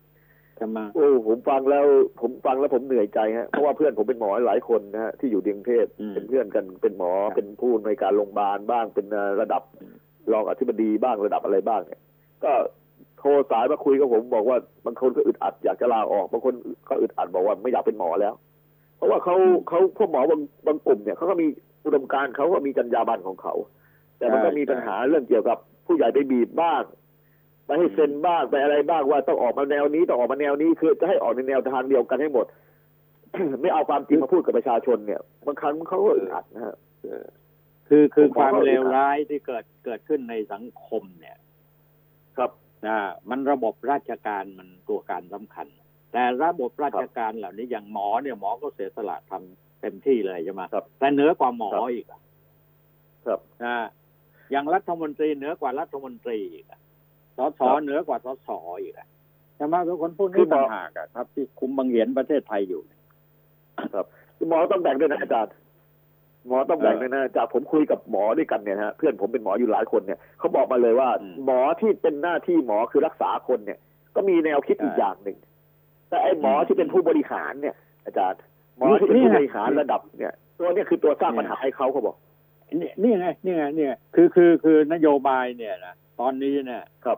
จะมาโอ้ผมฟังแล้วผมฟังแล้วผมเหนื่อยใจฮะเพราะว่าเพื่อนผมเป็นหมอหลายคนนะฮะที่อยู่ในกรุงเทพอืมเป็นเพื่อนกันเป็นหมอครับเป็นผู้ในวยการโรงพยาบาลบ้างเป็นเอ่อระดับรองอธิบดีบ้างระดับอะไรบ้างเนี่ยก็โทรสายมาคุยกับผมบอกว่าบางคนก็อึดอัดอยากจะลาออกบางคนก็อึดอัดบอกว่าไม่อยากเป็นหมอแล้ว เพราะว่าเขาเขาพวกหมอบางบางกลุ่มเนี่ยเขาก็มีอุดมการณ์เขาก็มีจรรยาบรรณของเขา แต่มันก็ใช่มีปัญหาเรื่องเกี่ยวกับผู้ใหญ่ไปบีบบ้าง ไปให้เซ็นบ้างไปอะไรบ้างว่าต้องออกมาแนวนี้ต้องออกมาแนวนี้คือจะให้ออกในแนวทางเดียวกันให้หมด ไม่เอาความจริงมาพูดกับประชาชนเนี่ยบางครั้งเขาก็อึดอัดนะฮะคือคือผมความว่าเลวร้ายที่เกิดเกิดขึ้นในสังคมเนี่ย ครับนะมันระบบราชการมันตัวการสำคัญ แต่ระบบราชการเหล่านี้อย่างหมอเนี่ยหมอก็เสียสละทำเต็มที่เลยใช่ไหมครับแต่เหนือกว่าหมอครับอีกอะครับนะอย่างรัฐมนตรีเหนือกว่ารัฐมนตรีอีกอะ สสครับเหนือกว่าสสอีกอะใช่ไหมทุกคนพวกคืนี้อหมอต่างหากอะครับ ที่คุมบังเหียนประเทศไทยอยู่ ครับหมอต้องแบ่งด้วยนะอาจารย์หมอต้องแบ่งด้วยนะจากผมคุยกับหมอด้วยกันเนี่ยฮะเพื่อนผมเป็นหมออยู่หลายคนเนี่ยเขาบอกมาเลยว่าอืมหมอที่เป็นหน้าที่หมอคือรักษาคนเนี่ย ก็มีแนวคิดอีกใช่อย่างหนึ่งแต่ไอ้หมออืมที่เป็นผู้บริหารเนี่ย อาจารย์หมอที่เป็นนี่ผู้ไงบริหารระดับเนี่ย ตัวเนี้คือตัวสร้างเนี่ยปัญหาให้เขาเขาบอกนี่นี่ไงนี่ไงเนี่ย คือคือคือนโยบายเนี่ยนะตอนนี้เนี่ยครับ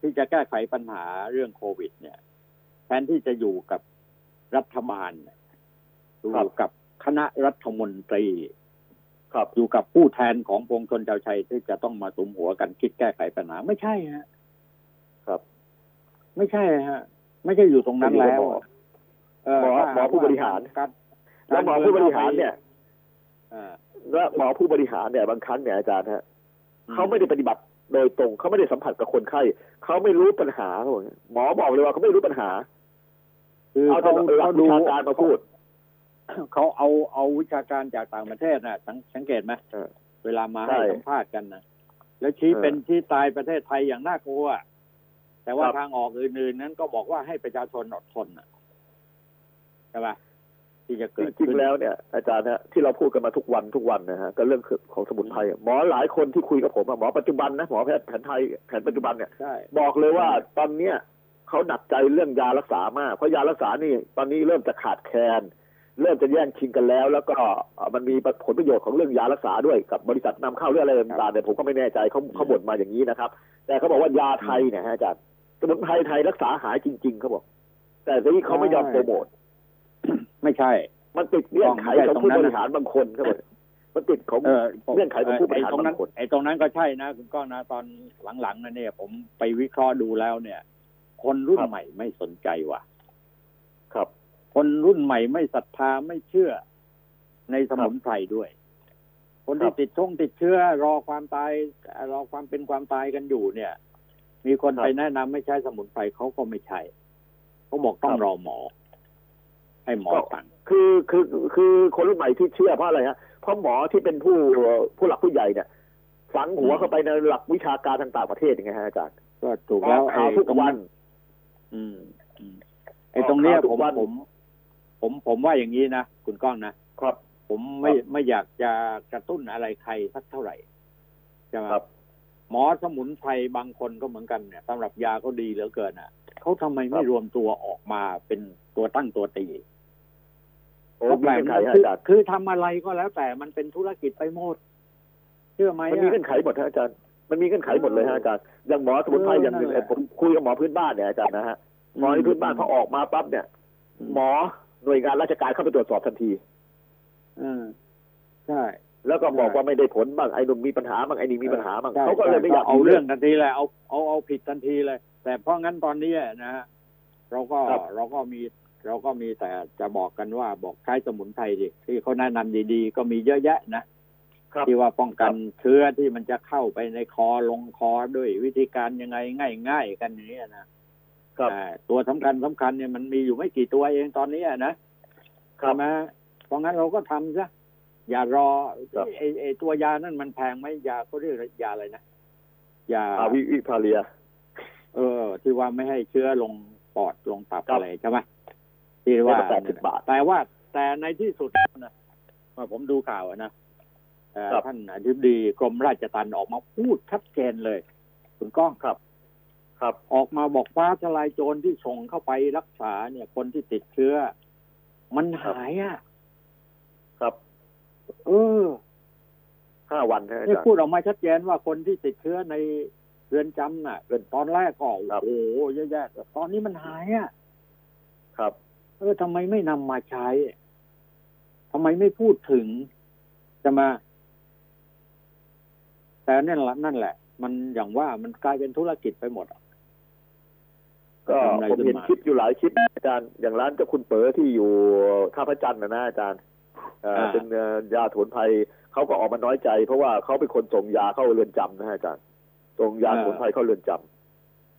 ที่จะแก้ไขปัญหาเรื่องโควิด เนี่ย แทนที่จะอยู่กับรัฐบาลเนี่ยอยู่กับคณะรัฐมนตรีครับอยู่กับผู้แทนของปวงชนชาวไทยที่จะต้องมาสุมหัวกันคิดแก้ไขปัญหาไม่ใช่ฮะ ครับ ไม่ใช่ฮะ ไม่ใช่อยู่ตรงนั้นแล้วไม่อยู่กับหมอเออหมอว่าหมอผู้บริหารการแล้วหมอผู้บริหารเนี่ยเออและหมอผู้บริหารเนี่ยบางครั้งเนี่ยอาจารย์ฮะเขาไม่ได้ปฏิบัติ โดยตรงเขาไม่ได้สัมผัสกับคนไข้เขาไม่รู้ปัญหาเขาบอกหมอบอกเลยว่าเขาไม่รู้ปัญหาคือเอาแต่เขาหลักเขาวิดูชาการมาพูดเขาเอาเอาวิชาการจากต่างประเทศนะสังสังเกตไหมเออเวลามาใช่ให้สัมภาษณ์กันนะแล้วชี้เออเป็นชี้ตายประเทศไทยอย่างน่ากลัวแต่ว่าครับทางออกอื่นๆนั้นก็บอกว่าให้ประชาชนอดทนนะใช่ปะ ที่จะจเกิดริงขึ้นๆแล้วเนี่ยอาจารย์ฮะที่เราพูดกันมาทุกวันทุกวันนะฮะก็เรื่องของสมุนไพรอะหมอหลายคนที่คุยกับผมอะหมอปัจจุบันนะหมอแพทย์แผนไทยแผนปัจจุบันเนี่ยใช่บอกเลยว่าตอนเนี้ยเขาหนักใจเรื่องยารักษามากเพราะยารักษานี่ตอนนี้เริ่มจะขาดแคลนเริ่มจะแย่งชิงกันแล้ว แล้วก็เอ่อมันมีผลประโยชน์ของเรื่องยารักษาด้วยกับบริษัทนำเข้าเรื่องอะไรต่างๆเนี่ยผมก็ไม่แน่ใจเขาเขาบ่นมาอย่างนี้นะครับ แต่เขาบอกว่ายาไทยเนี่ยฮะอาจารย์สมุนไพรไทยรักษาหายจริง ๆเขาบอก แต่ทีนี้เขาไม่ยอมโปรโมท ไม่ใช่ มันติดเงื่อนไขของผู้บริหารบางคนครับผมมันติดของเออเงื่อนไขของผู้บริหารไอ้ตรงนั้นบางคนไอ้ตรงนั้นก็ใช่นะคุณก้องนะตอนหลังๆนะเนี่ย ผมไปวิเคราะห์ดูแล้วเนี่ย คนรุ่นครับใหม่ไม่สนใจว่ะ ครับ คนรุ่นใหม่ไม่ศรัทธาไม่เชื่อในสมุนไพรด้วย คนที่ติดช่งติดเชื้อ รอความตายรอความเป็นความตายกันอยู่เนี่ย มีคนไปแนะนำไม่ใช้สมุนไพรเขาก็ไม่ใช่เขาบอกต้องรอหมอ ให้หมอสั่งคือคือคือคนรุ่นใหม่ที่เชื่อเพราะอะไรฮะเพราะหมอที่เป็นผู้ผู้หลักผู้ใหญ่เนี่ยฝังหัวเข้าไปในหลักวิชาการทางต่างประเทศยังไงฮะอาจารย์ก็ถูกแล้วออข่าวทุกวันอืมอืมไอ้ตรงเนี้ยออกข่าวทุผกมวันผม ผมผมว่าอย่างนี้นะคุณก้องนะครับ ผมไม่ครับไม่อยากจะกระตุ้นอะไรใครสักเท่าไหร่ใช่ไหมครับ หมอสมุนไพรบางคนก็เหมือนกันเนี่ยสำหรับยาเขาดีเหลือเกินอะเขาทำไมไม่ครับรวมตัวออกมาเป็นตัวตั้งตัวตี โอ้เขามีแปลกเงื่อนไขนะฮะคืออาจารย์คือทำอะไรก็แล้วแต่มันเป็นธุรกิจไปหมดเชื่อไหมมันมีอะเงื่อนไขหมดฮะอาจารย์มันมีเงื่อนไขหมดเลยฮะอาจารย์อย่างหมอสมุนไพรเอออย่างหนึ่งนั่นแหละผมคุยกับหมอพื้นบ้านเนี่ยอาจารย์นะฮะหมอที่พื้นบ้านพอออกมาปั๊บเนี่ย หมอหน่วยงานราชการเข้าไปตรวจสอบทันทีเออใช่แล้วก็บอกว่าไม่ได้ผลบ้างไอ้หนุ่มมีปัญหาบ้างไอ้นี่มีปัญหาบ้างใช่เขาก็เลยไม่อยากเอามีเรื่องทันทีเลยเอาเอาเอาผิดทันทีเลย แต่เพราะงั้นตอนนี้นะฮะเราก็ครับเราก็มี เราก็มีแต่จะบอกกันว่าบอกใช้สมุนไพรดิที่เขาแนะนำดีๆ ก็มีเยอะแยะนะครับที่ว่าป้องกันเชื้อที่มันจะเข้าไปในคอลงคอด้วยวิธีการยังไงง่าย ๆ กันอย่างนี้นะครับอ่าตัวสำคัญสำคัญเนี่ยมันมีอยู่ไม่กี่ตัวเองตอนนี้นะครัใช่บไหมเพราะงั้นเราก็ทำซะอย่ารอครับไอ้ไอ้ตัวยานั่นมันแพงไหมยาเขาเรียกยาอะไรนะยาอาวิวิพาเลีย เออ ที่ว่าไม่ให้เชื้อลงปอดลงตับครับอะไรใช่ไหม ที่ว่าแปดสิบบาทแต่ว่า แต่ในที่สุดนะว่าผมดูข่าวอะนะเอ่อครับท่านอธิบดีกรมราชทัณฑ์ออกมาพูดชัดเจนเลย คุณก้องครับ ครับ ออกมาบอกฟ้าทลายโจรที่ส่งเข้าไปรักษาเนี่ย คนที่ติดเชื้อ มันหายอะ ครับ เออห้าวันฮะอานี่จารย์พูดออกมาชัดเจนว่าคนที่ติดเชื้อในเรือนจำน่ะเรือนตอนแรกก็ครับโอ้โหเยอะแยะแต่ตอนนี้มันหายอะครับ เออทำไมไม่นำมาใช้ทำไมไม่พูดถึงจะมา แต่นั่นแหละนั่นแหละ มันอย่างว่ามันกลายเป็นธุรกิจไปหมดอะก็ทำอะไรผมเห็นขึ้นมาคลิปอยู่หลายคลิปอาจารย์อย่างร้านเจ้าคุณเป๋อที่อยู่ท่าพระจันทร์นะนะอาจารย์เอ่อเป็นเอ่อยาสมุนไพรเขาก็ออกมาน้อยใจ เพราะว่าเขาเป็นคนส่งยาเข้าเรือนจำนะฮะอาจารย์ส่งยาสมุนไพรเข้าเรือนจำ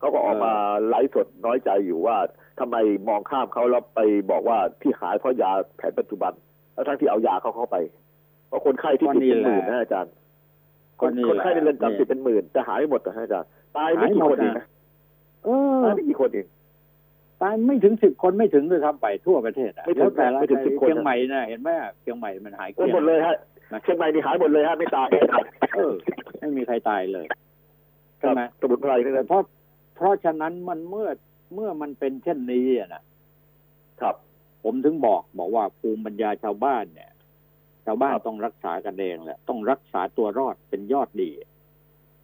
เขาก็ออกมาไลฟ์สดน้อยใจอยู่ว่าทำไมมองข้ามเขาแล้วไปบอกว่าที่หายเพราะยาแผนปัจจุบันแล้วทั้งที่เอายาเขาเข้าไป เพราะคนไข้ที่ติดเป็นหมื่นนะอาจารย์ คนก็นี่คนไข้ในเรือนแหละจำติดเป็นหมื่นแต่หายหมดนะฮะอาจารย์ตายไม่กี่หายหมคดนเองนะนะเออตายไม่กี่คนเองตายไม่ถึงสิบคนไม่ถึงด้วยซ้ำไปทั่วประเทศอะไม่ถึงแล้วแต่ละไม่ถึง10คนเชียงใหม่นะเห็นไหมเชียงใหม่มันหายเกโอ้ลี้ยงหมดเลยฮะนะเชียงใหม่นี่หายหมดเลยฮะไม่ตายอาจารย์เออไม่มีใครตายเลยครัใช่บไหมสมุนไพรนี่นะเพราะ เพราะฉะนั้นมันเมื่อเมื่อมันเป็นเช่นนี้อะนะครับ ผมถึงบอกบอกว่าภูมิปัญญาชาวบ้านเนี่ย ชาวบ้านครับต้องรักษากันเองแหละต้องรักษาตัวรอดเป็นยอดดี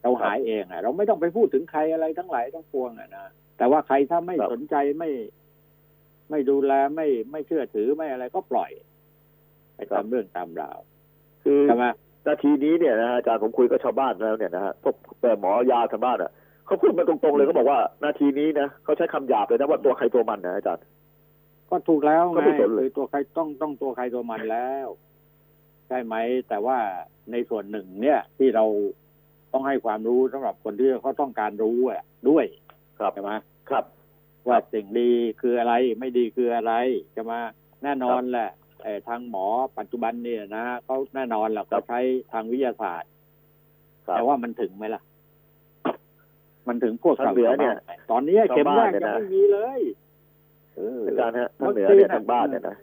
เราหายเองอะเราไม่ต้องไปพูดถึงใครอะไรทั้งหลายทั้งปวงอะนะแต่ว่าใครถ้าไม่ครับสนใจไม่ไม่ดูแลไม่ไม่เชื่อถือไม่อะไรก็ปล่อยไปตามเรื่องตามราว คือใช่ไหมนาทีนี้เนี่ยนะฮะอาจารย์ผมคุยกับชาวบ้านแล้วเนี่ยนะฮะพวกแต่หมอยาชาวบ้านอะ เขาพูดมาตรงๆเลยเขาบอกว่านาทีนี้นะเขาใช้คำหยาบเลยนะว่าตัวใครตัวมันนะอาจารย์ก็ถูกแล้วก็ไงไม่สนเลยคือตัวใครต้องต้องตัวใครตัวมันแล้วใช่ไหม แต่ว่าในส่วนหนึ่งเนี่ย ที่เราต้องให้ความรู้สำหรับคนที่เขาต้องการรู้อะด้วยครับใช่ไหมครับ ว่าสิ่งดีคืออะไรไม่ดีคืออะไรใช่ไหมแน่นอนแหละเอ่อทางหมอปัจจุบันเนี่ยนะเขาแน่นอนแหละครัเขาบใช้ทางวิทยาศาสตร์ครับแต่ว่ามันถึงไหมล่ะ มันถึงพวกทางเหนือเนี่ยชาวบ้าไหมตอนนี้เข็มแรกชาวบ้านเนี่ยยังนะไม่มีเลยเอออาจารย์ฮะทางเหนือวัคซีนเนี่ยอะทางบ้านเนี่ยนะ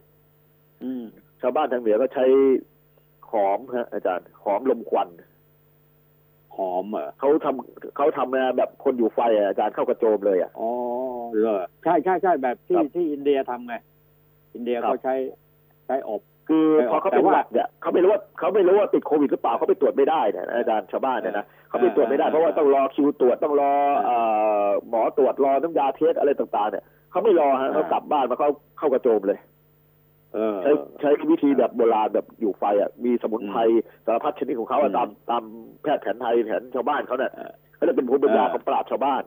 อืมชาวบ้านทางเหนือก็ใช้หอมฮะ อาจารย์หอมลมควันหอมเหรอเขาทำเขาทำนะแบบคนอยู่ไฟอะอาจารย์เข้ากระโจมเลยอะอ๋อเหรอใช่ใช่ใช่แบบที่ครับที่อินเดียทำไงอินเดียครับเขาใช้ใช้อบคือไม่พอเขาแต่เป็นว่าหวัดเนี่ยเขาไม่รู้ว่าเขาไม่รู้ว่าติดโควิดหรือเปล่าเขาไปตรวจไม่ได้เนี่ยนะอาจารย์ชาวบ้านเนี่ยนะ เขาไปตรวจไม่ได้เออเพราะว่าต้องรอคิวตรวจต้องรอเออเอ่อหมอตรวจรอน้ำยาเทสอะไรต่างๆ เนี่ยเขาไม่รอฮะเออเขากลับบ้านมาเขาเข้ากระโจมเลยเออใช้ใช้วิธีแบบโบราณแบบอยู่ไฟอะมีสมุนไพรสารพัดชนิดของเขาอะอืมตามตามแพทย์แผนไทยแผนชาวบ้านเขาเนี่ยเออเขาจะเป็นภูมิปัญญาเออของปราชญ์ชาวบ้าน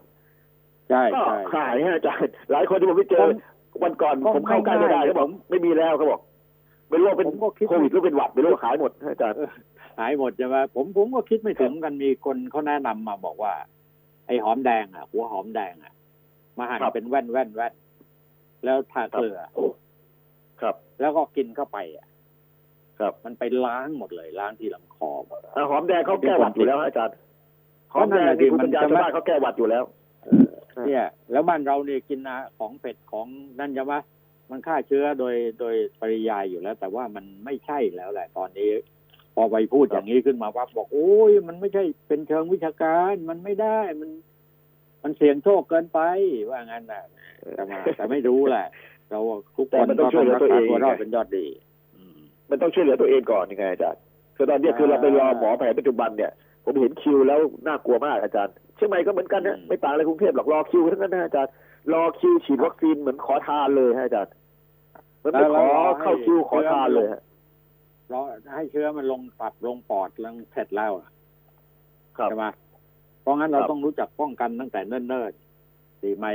ใช่ก็ใช่หายฮะอาจารย์หลายคนที่ผมไปเจอผมวันก่อนก็ผมเข้าใกล้ไม่ได้ไม่ได้เขาบอกไม่มีแล้วเขาบอกไม่รู้ว่าเป็นผมก็คิดโควิดหรือเป็นหวัดไม่รู้ว่าหายหมดอาจารย์ หายหมดใช่ไหมผมผมก็คิดไม่ถึงกันมีคนเขาแนะนำมาบอกว่า ไอ้หอมแดงอะ หัวหอมแดงอะ มาหั่นครับเป็นแว่นแว่นแว่นแล้วทาเกลือครับ แล้วก็กินเข้าไปอะ ครับ มันไปล้างหมดเลยล้างที่ลำคอหมดอ่าหอมแดงเขาแก้หวัดอยู่แล้วอาจารย์หอมแดงนี่คุณปัญญาชาวบ้านเขาแก้หวัดอยู่แล้วเนี่ย แล้วบ้านเราเนี่ยกินอาของเผ็ดของนั่นใช่ไหมมันฆ่าเชื้อโดยโดยปริยายอยู่แล้ว แต่ว่ามันไม่ใช่แล้วแหละตอนนี้ พอไปพูดอย่างนี้ขึ้นมาว่าบอกโอ้ยมันไม่ใช่เป็นเชิงวิชาการมันไม่ได้มันมันเสี่ยงโชคเกินไปว่างั้นนะแต่มาแต่ไม่รู้แหละ เราทุกแต่คนมันต้ก็องช่ต้วอยงเหลือรักตัวษาเองตัวรอดไงเป็นยอดดีอืมมันต้องช่วยเหลือตัวเองก่อนยังไงอาจารย์คือตอนเนี้ยคือเราไปรออ่าหมอแผนปัจจุบันเนี่ย ผมเห็นคิวแล้วน่ากลัวมากอาจารย์เชียงใหม่ก็เหมือนกันนะอืมไม่ต่างอะไรกรุงเทพหรอกรอคิวทั้งนั้นนะอาจารย์รอคิวฉีดวัคซีนเหมือนขอทานเลยฮะอาจารย์เหมันไปขอเข้าคิวขอทานเลยฮะ เราให้เชื้อมันลงตับลงปอดแล้วเสร็จแล้วอะครับใช่ไหมเพราะงั้นเราครับต้องรู้จักป้องกันตั้งแต่เนิ่นๆดีไหม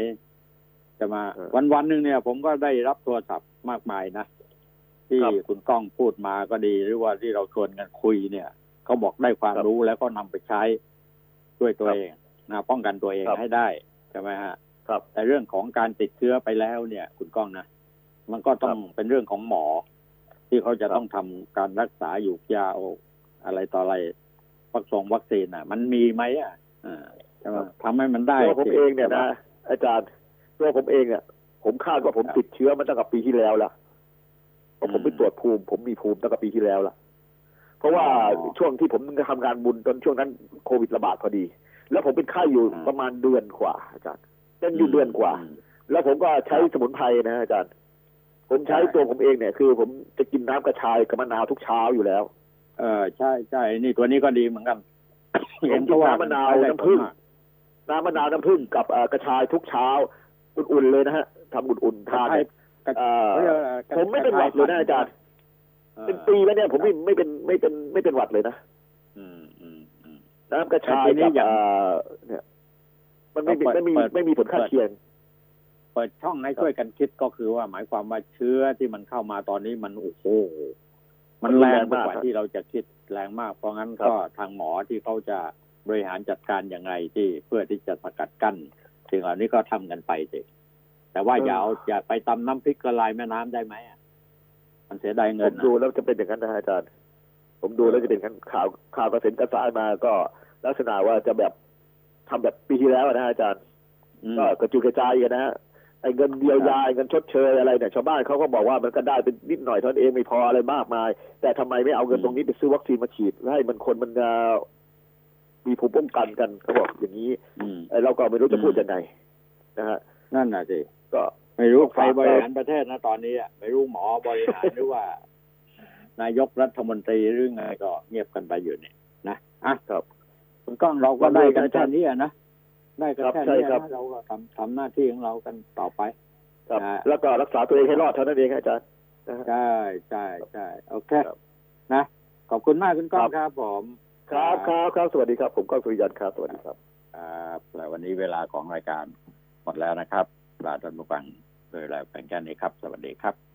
จะมาเออวันวันๆหนึ่งเนี่ย ผมก็ได้รับโทรศัพท์มากมายนะที่ครับคุณก้องพูดมาก็ดีหรือว่าที่เราชวนกันคุยเนี่ยเขาบอกได้ความครับรู้แล้วก็นำไปใช้ด้วยตัวครับเองนะป้องกันตัวเองครับให้ได้ใช่ไหมฮะครับแต่เรื่องของการติดเชื้อไปแล้วเนี่ย คุณก้องนะมันก็ต้องเป็นเรื่องของหมอ ที่เขาจะครับต้องทำการรักษาอยู่ยาอะไรต่ออะไรวัคซงวัคซีนอะ มันมีไหมอะอ่าใช่ไหมทำให้มันได้ตัวผมสิเองเนี่ยนะอาจารย์ตัวผมเองเนี่ยผมคาดว่าผมติดเชื้อมาตั้งแต่ปีที่แล้วละเพราะผมไปตรวจภูมิ ผมมีภูมิตั้งแต่ปีที่แล้วละเพราะว่าช่วงที่ผมทำงานบุญตอนช่วงนั้นโควิดระบาดพอดี แล้วผมเป็นไข้อยู่ประมาณเดือนกว่าอาจารย์เป็นอยู่เดือนกว่าอืมแล้วผมก็ใช้สมุนไพรนะอาจารย์ ผมใช้ตัวผมเองเนี่ยคือ ผมจะกินน้ำกระชายกับมะนาวทุกเช้าอยู่แล้ว เออใช่ใช่นี่ตัวนี้ก็ดีเหมือนกันผมกินน้ำมะนาวใช้ได้น้ำผึ้งผลมากน้ำมะนาวน้ำผึ้งกับเอ่อกระชายทุกเช้า อุ่นๆเลยนะฮะทำอุ่นๆทานเนี่ยกระเอ่อเขาเรียกว่ากระผมไม่เป็นหวัดเลยนะอาจารย์ออเป็นปีแล้วเนี่ยผมไม่ไม่เป็นไม่เป็นไม่เป็นหวัดเลยนะอืมอืมอืมน้ำกระชายแต่ทีนี้กับอย่างเอ่อเนี่ย มันไม่มีเปิดไม่มีเปิดไม่มีผลข้างเปิดเคียง เปิดช่องให้ช่วยกันคิดก็คือว่าหมายความว่าเชื้อที่มันเข้ามาตอนนี้มันโอ้โหมันแรงกว่าที่เราจะคิดแรงมาก เพราะงั้นก็ทางหมอที่เขาจะบริหารจัดการอย่างไรที่เพื่อที่จะสกัดกั้นสิ่งเหล่านี้ก็ทำกันไปสิแต่ว่าอย่าเอาอย่าไปตำน้ำพริกละลายแม่น้ำได้ไหมอะมันเสียดายผเงินมนะดูแล้วจะเป็นอย่างนั้นนะฮะอาจารย์ ผมดูแล้วจะเป็นอย่างนั้นข่าวข่าวกระเซ็นกระสายมาก็ลักษณะว่าจะแบบทำแบบปีที่แล้วนะฮะอาจารย์อืมก็กระจุยกระจายกันนะฮะ ไอ้เงินเยียวยาเงินชดเชยอะไรเนี่ยชาวบ้านเขาก็บอกว่ามันก็ได้เป็นนิดหน่อยเท่านั้นเองไม่พออะไรมากมาย แต่ทำไมไม่เอาเงินตรงนี้ไปซื้อวัคซีนมาฉีดให้มันคนมันจะมีภูมิป้องกันกันเขาบอกอย่างนี้อืมไอ้เราก็ไม่รู้จะพูดอืมยังไงนะฮะนั่นน่ะสิก็ไม่รู้ใครฝากบริหารประเทศนะตอนนี้อะไม่รู้หมอบริหารหรือว่า นายกรัฐมนตรีหรือไงก็เงียบกันไปอยู่เนี่ยนะอะครับคุณก้องเราก็ได้กันแค่นี้อะนะ ได้กันครับแค่ใช่นี้ครับนะเราก็ทำทำหน้าที่ของเรากันต่อไปครับนะฮะแล้วก็รักษาตัวเองให้รอดเท่านั้นเองอาจารย์นะฮะใช่ใช่ใช่โอเคครับนะขอบคุณมากคุณก้องครับครับผมครับครับครับสวัสดีครับ ผมก้องสุริยันครับสวัสดีครับครับแล้ววันนี้เวลาของรายการหมดแล้วนะครับลาท่านผู้ฟังโดยแล้วเป็นแค่นี้ครับ สวัสดีครับ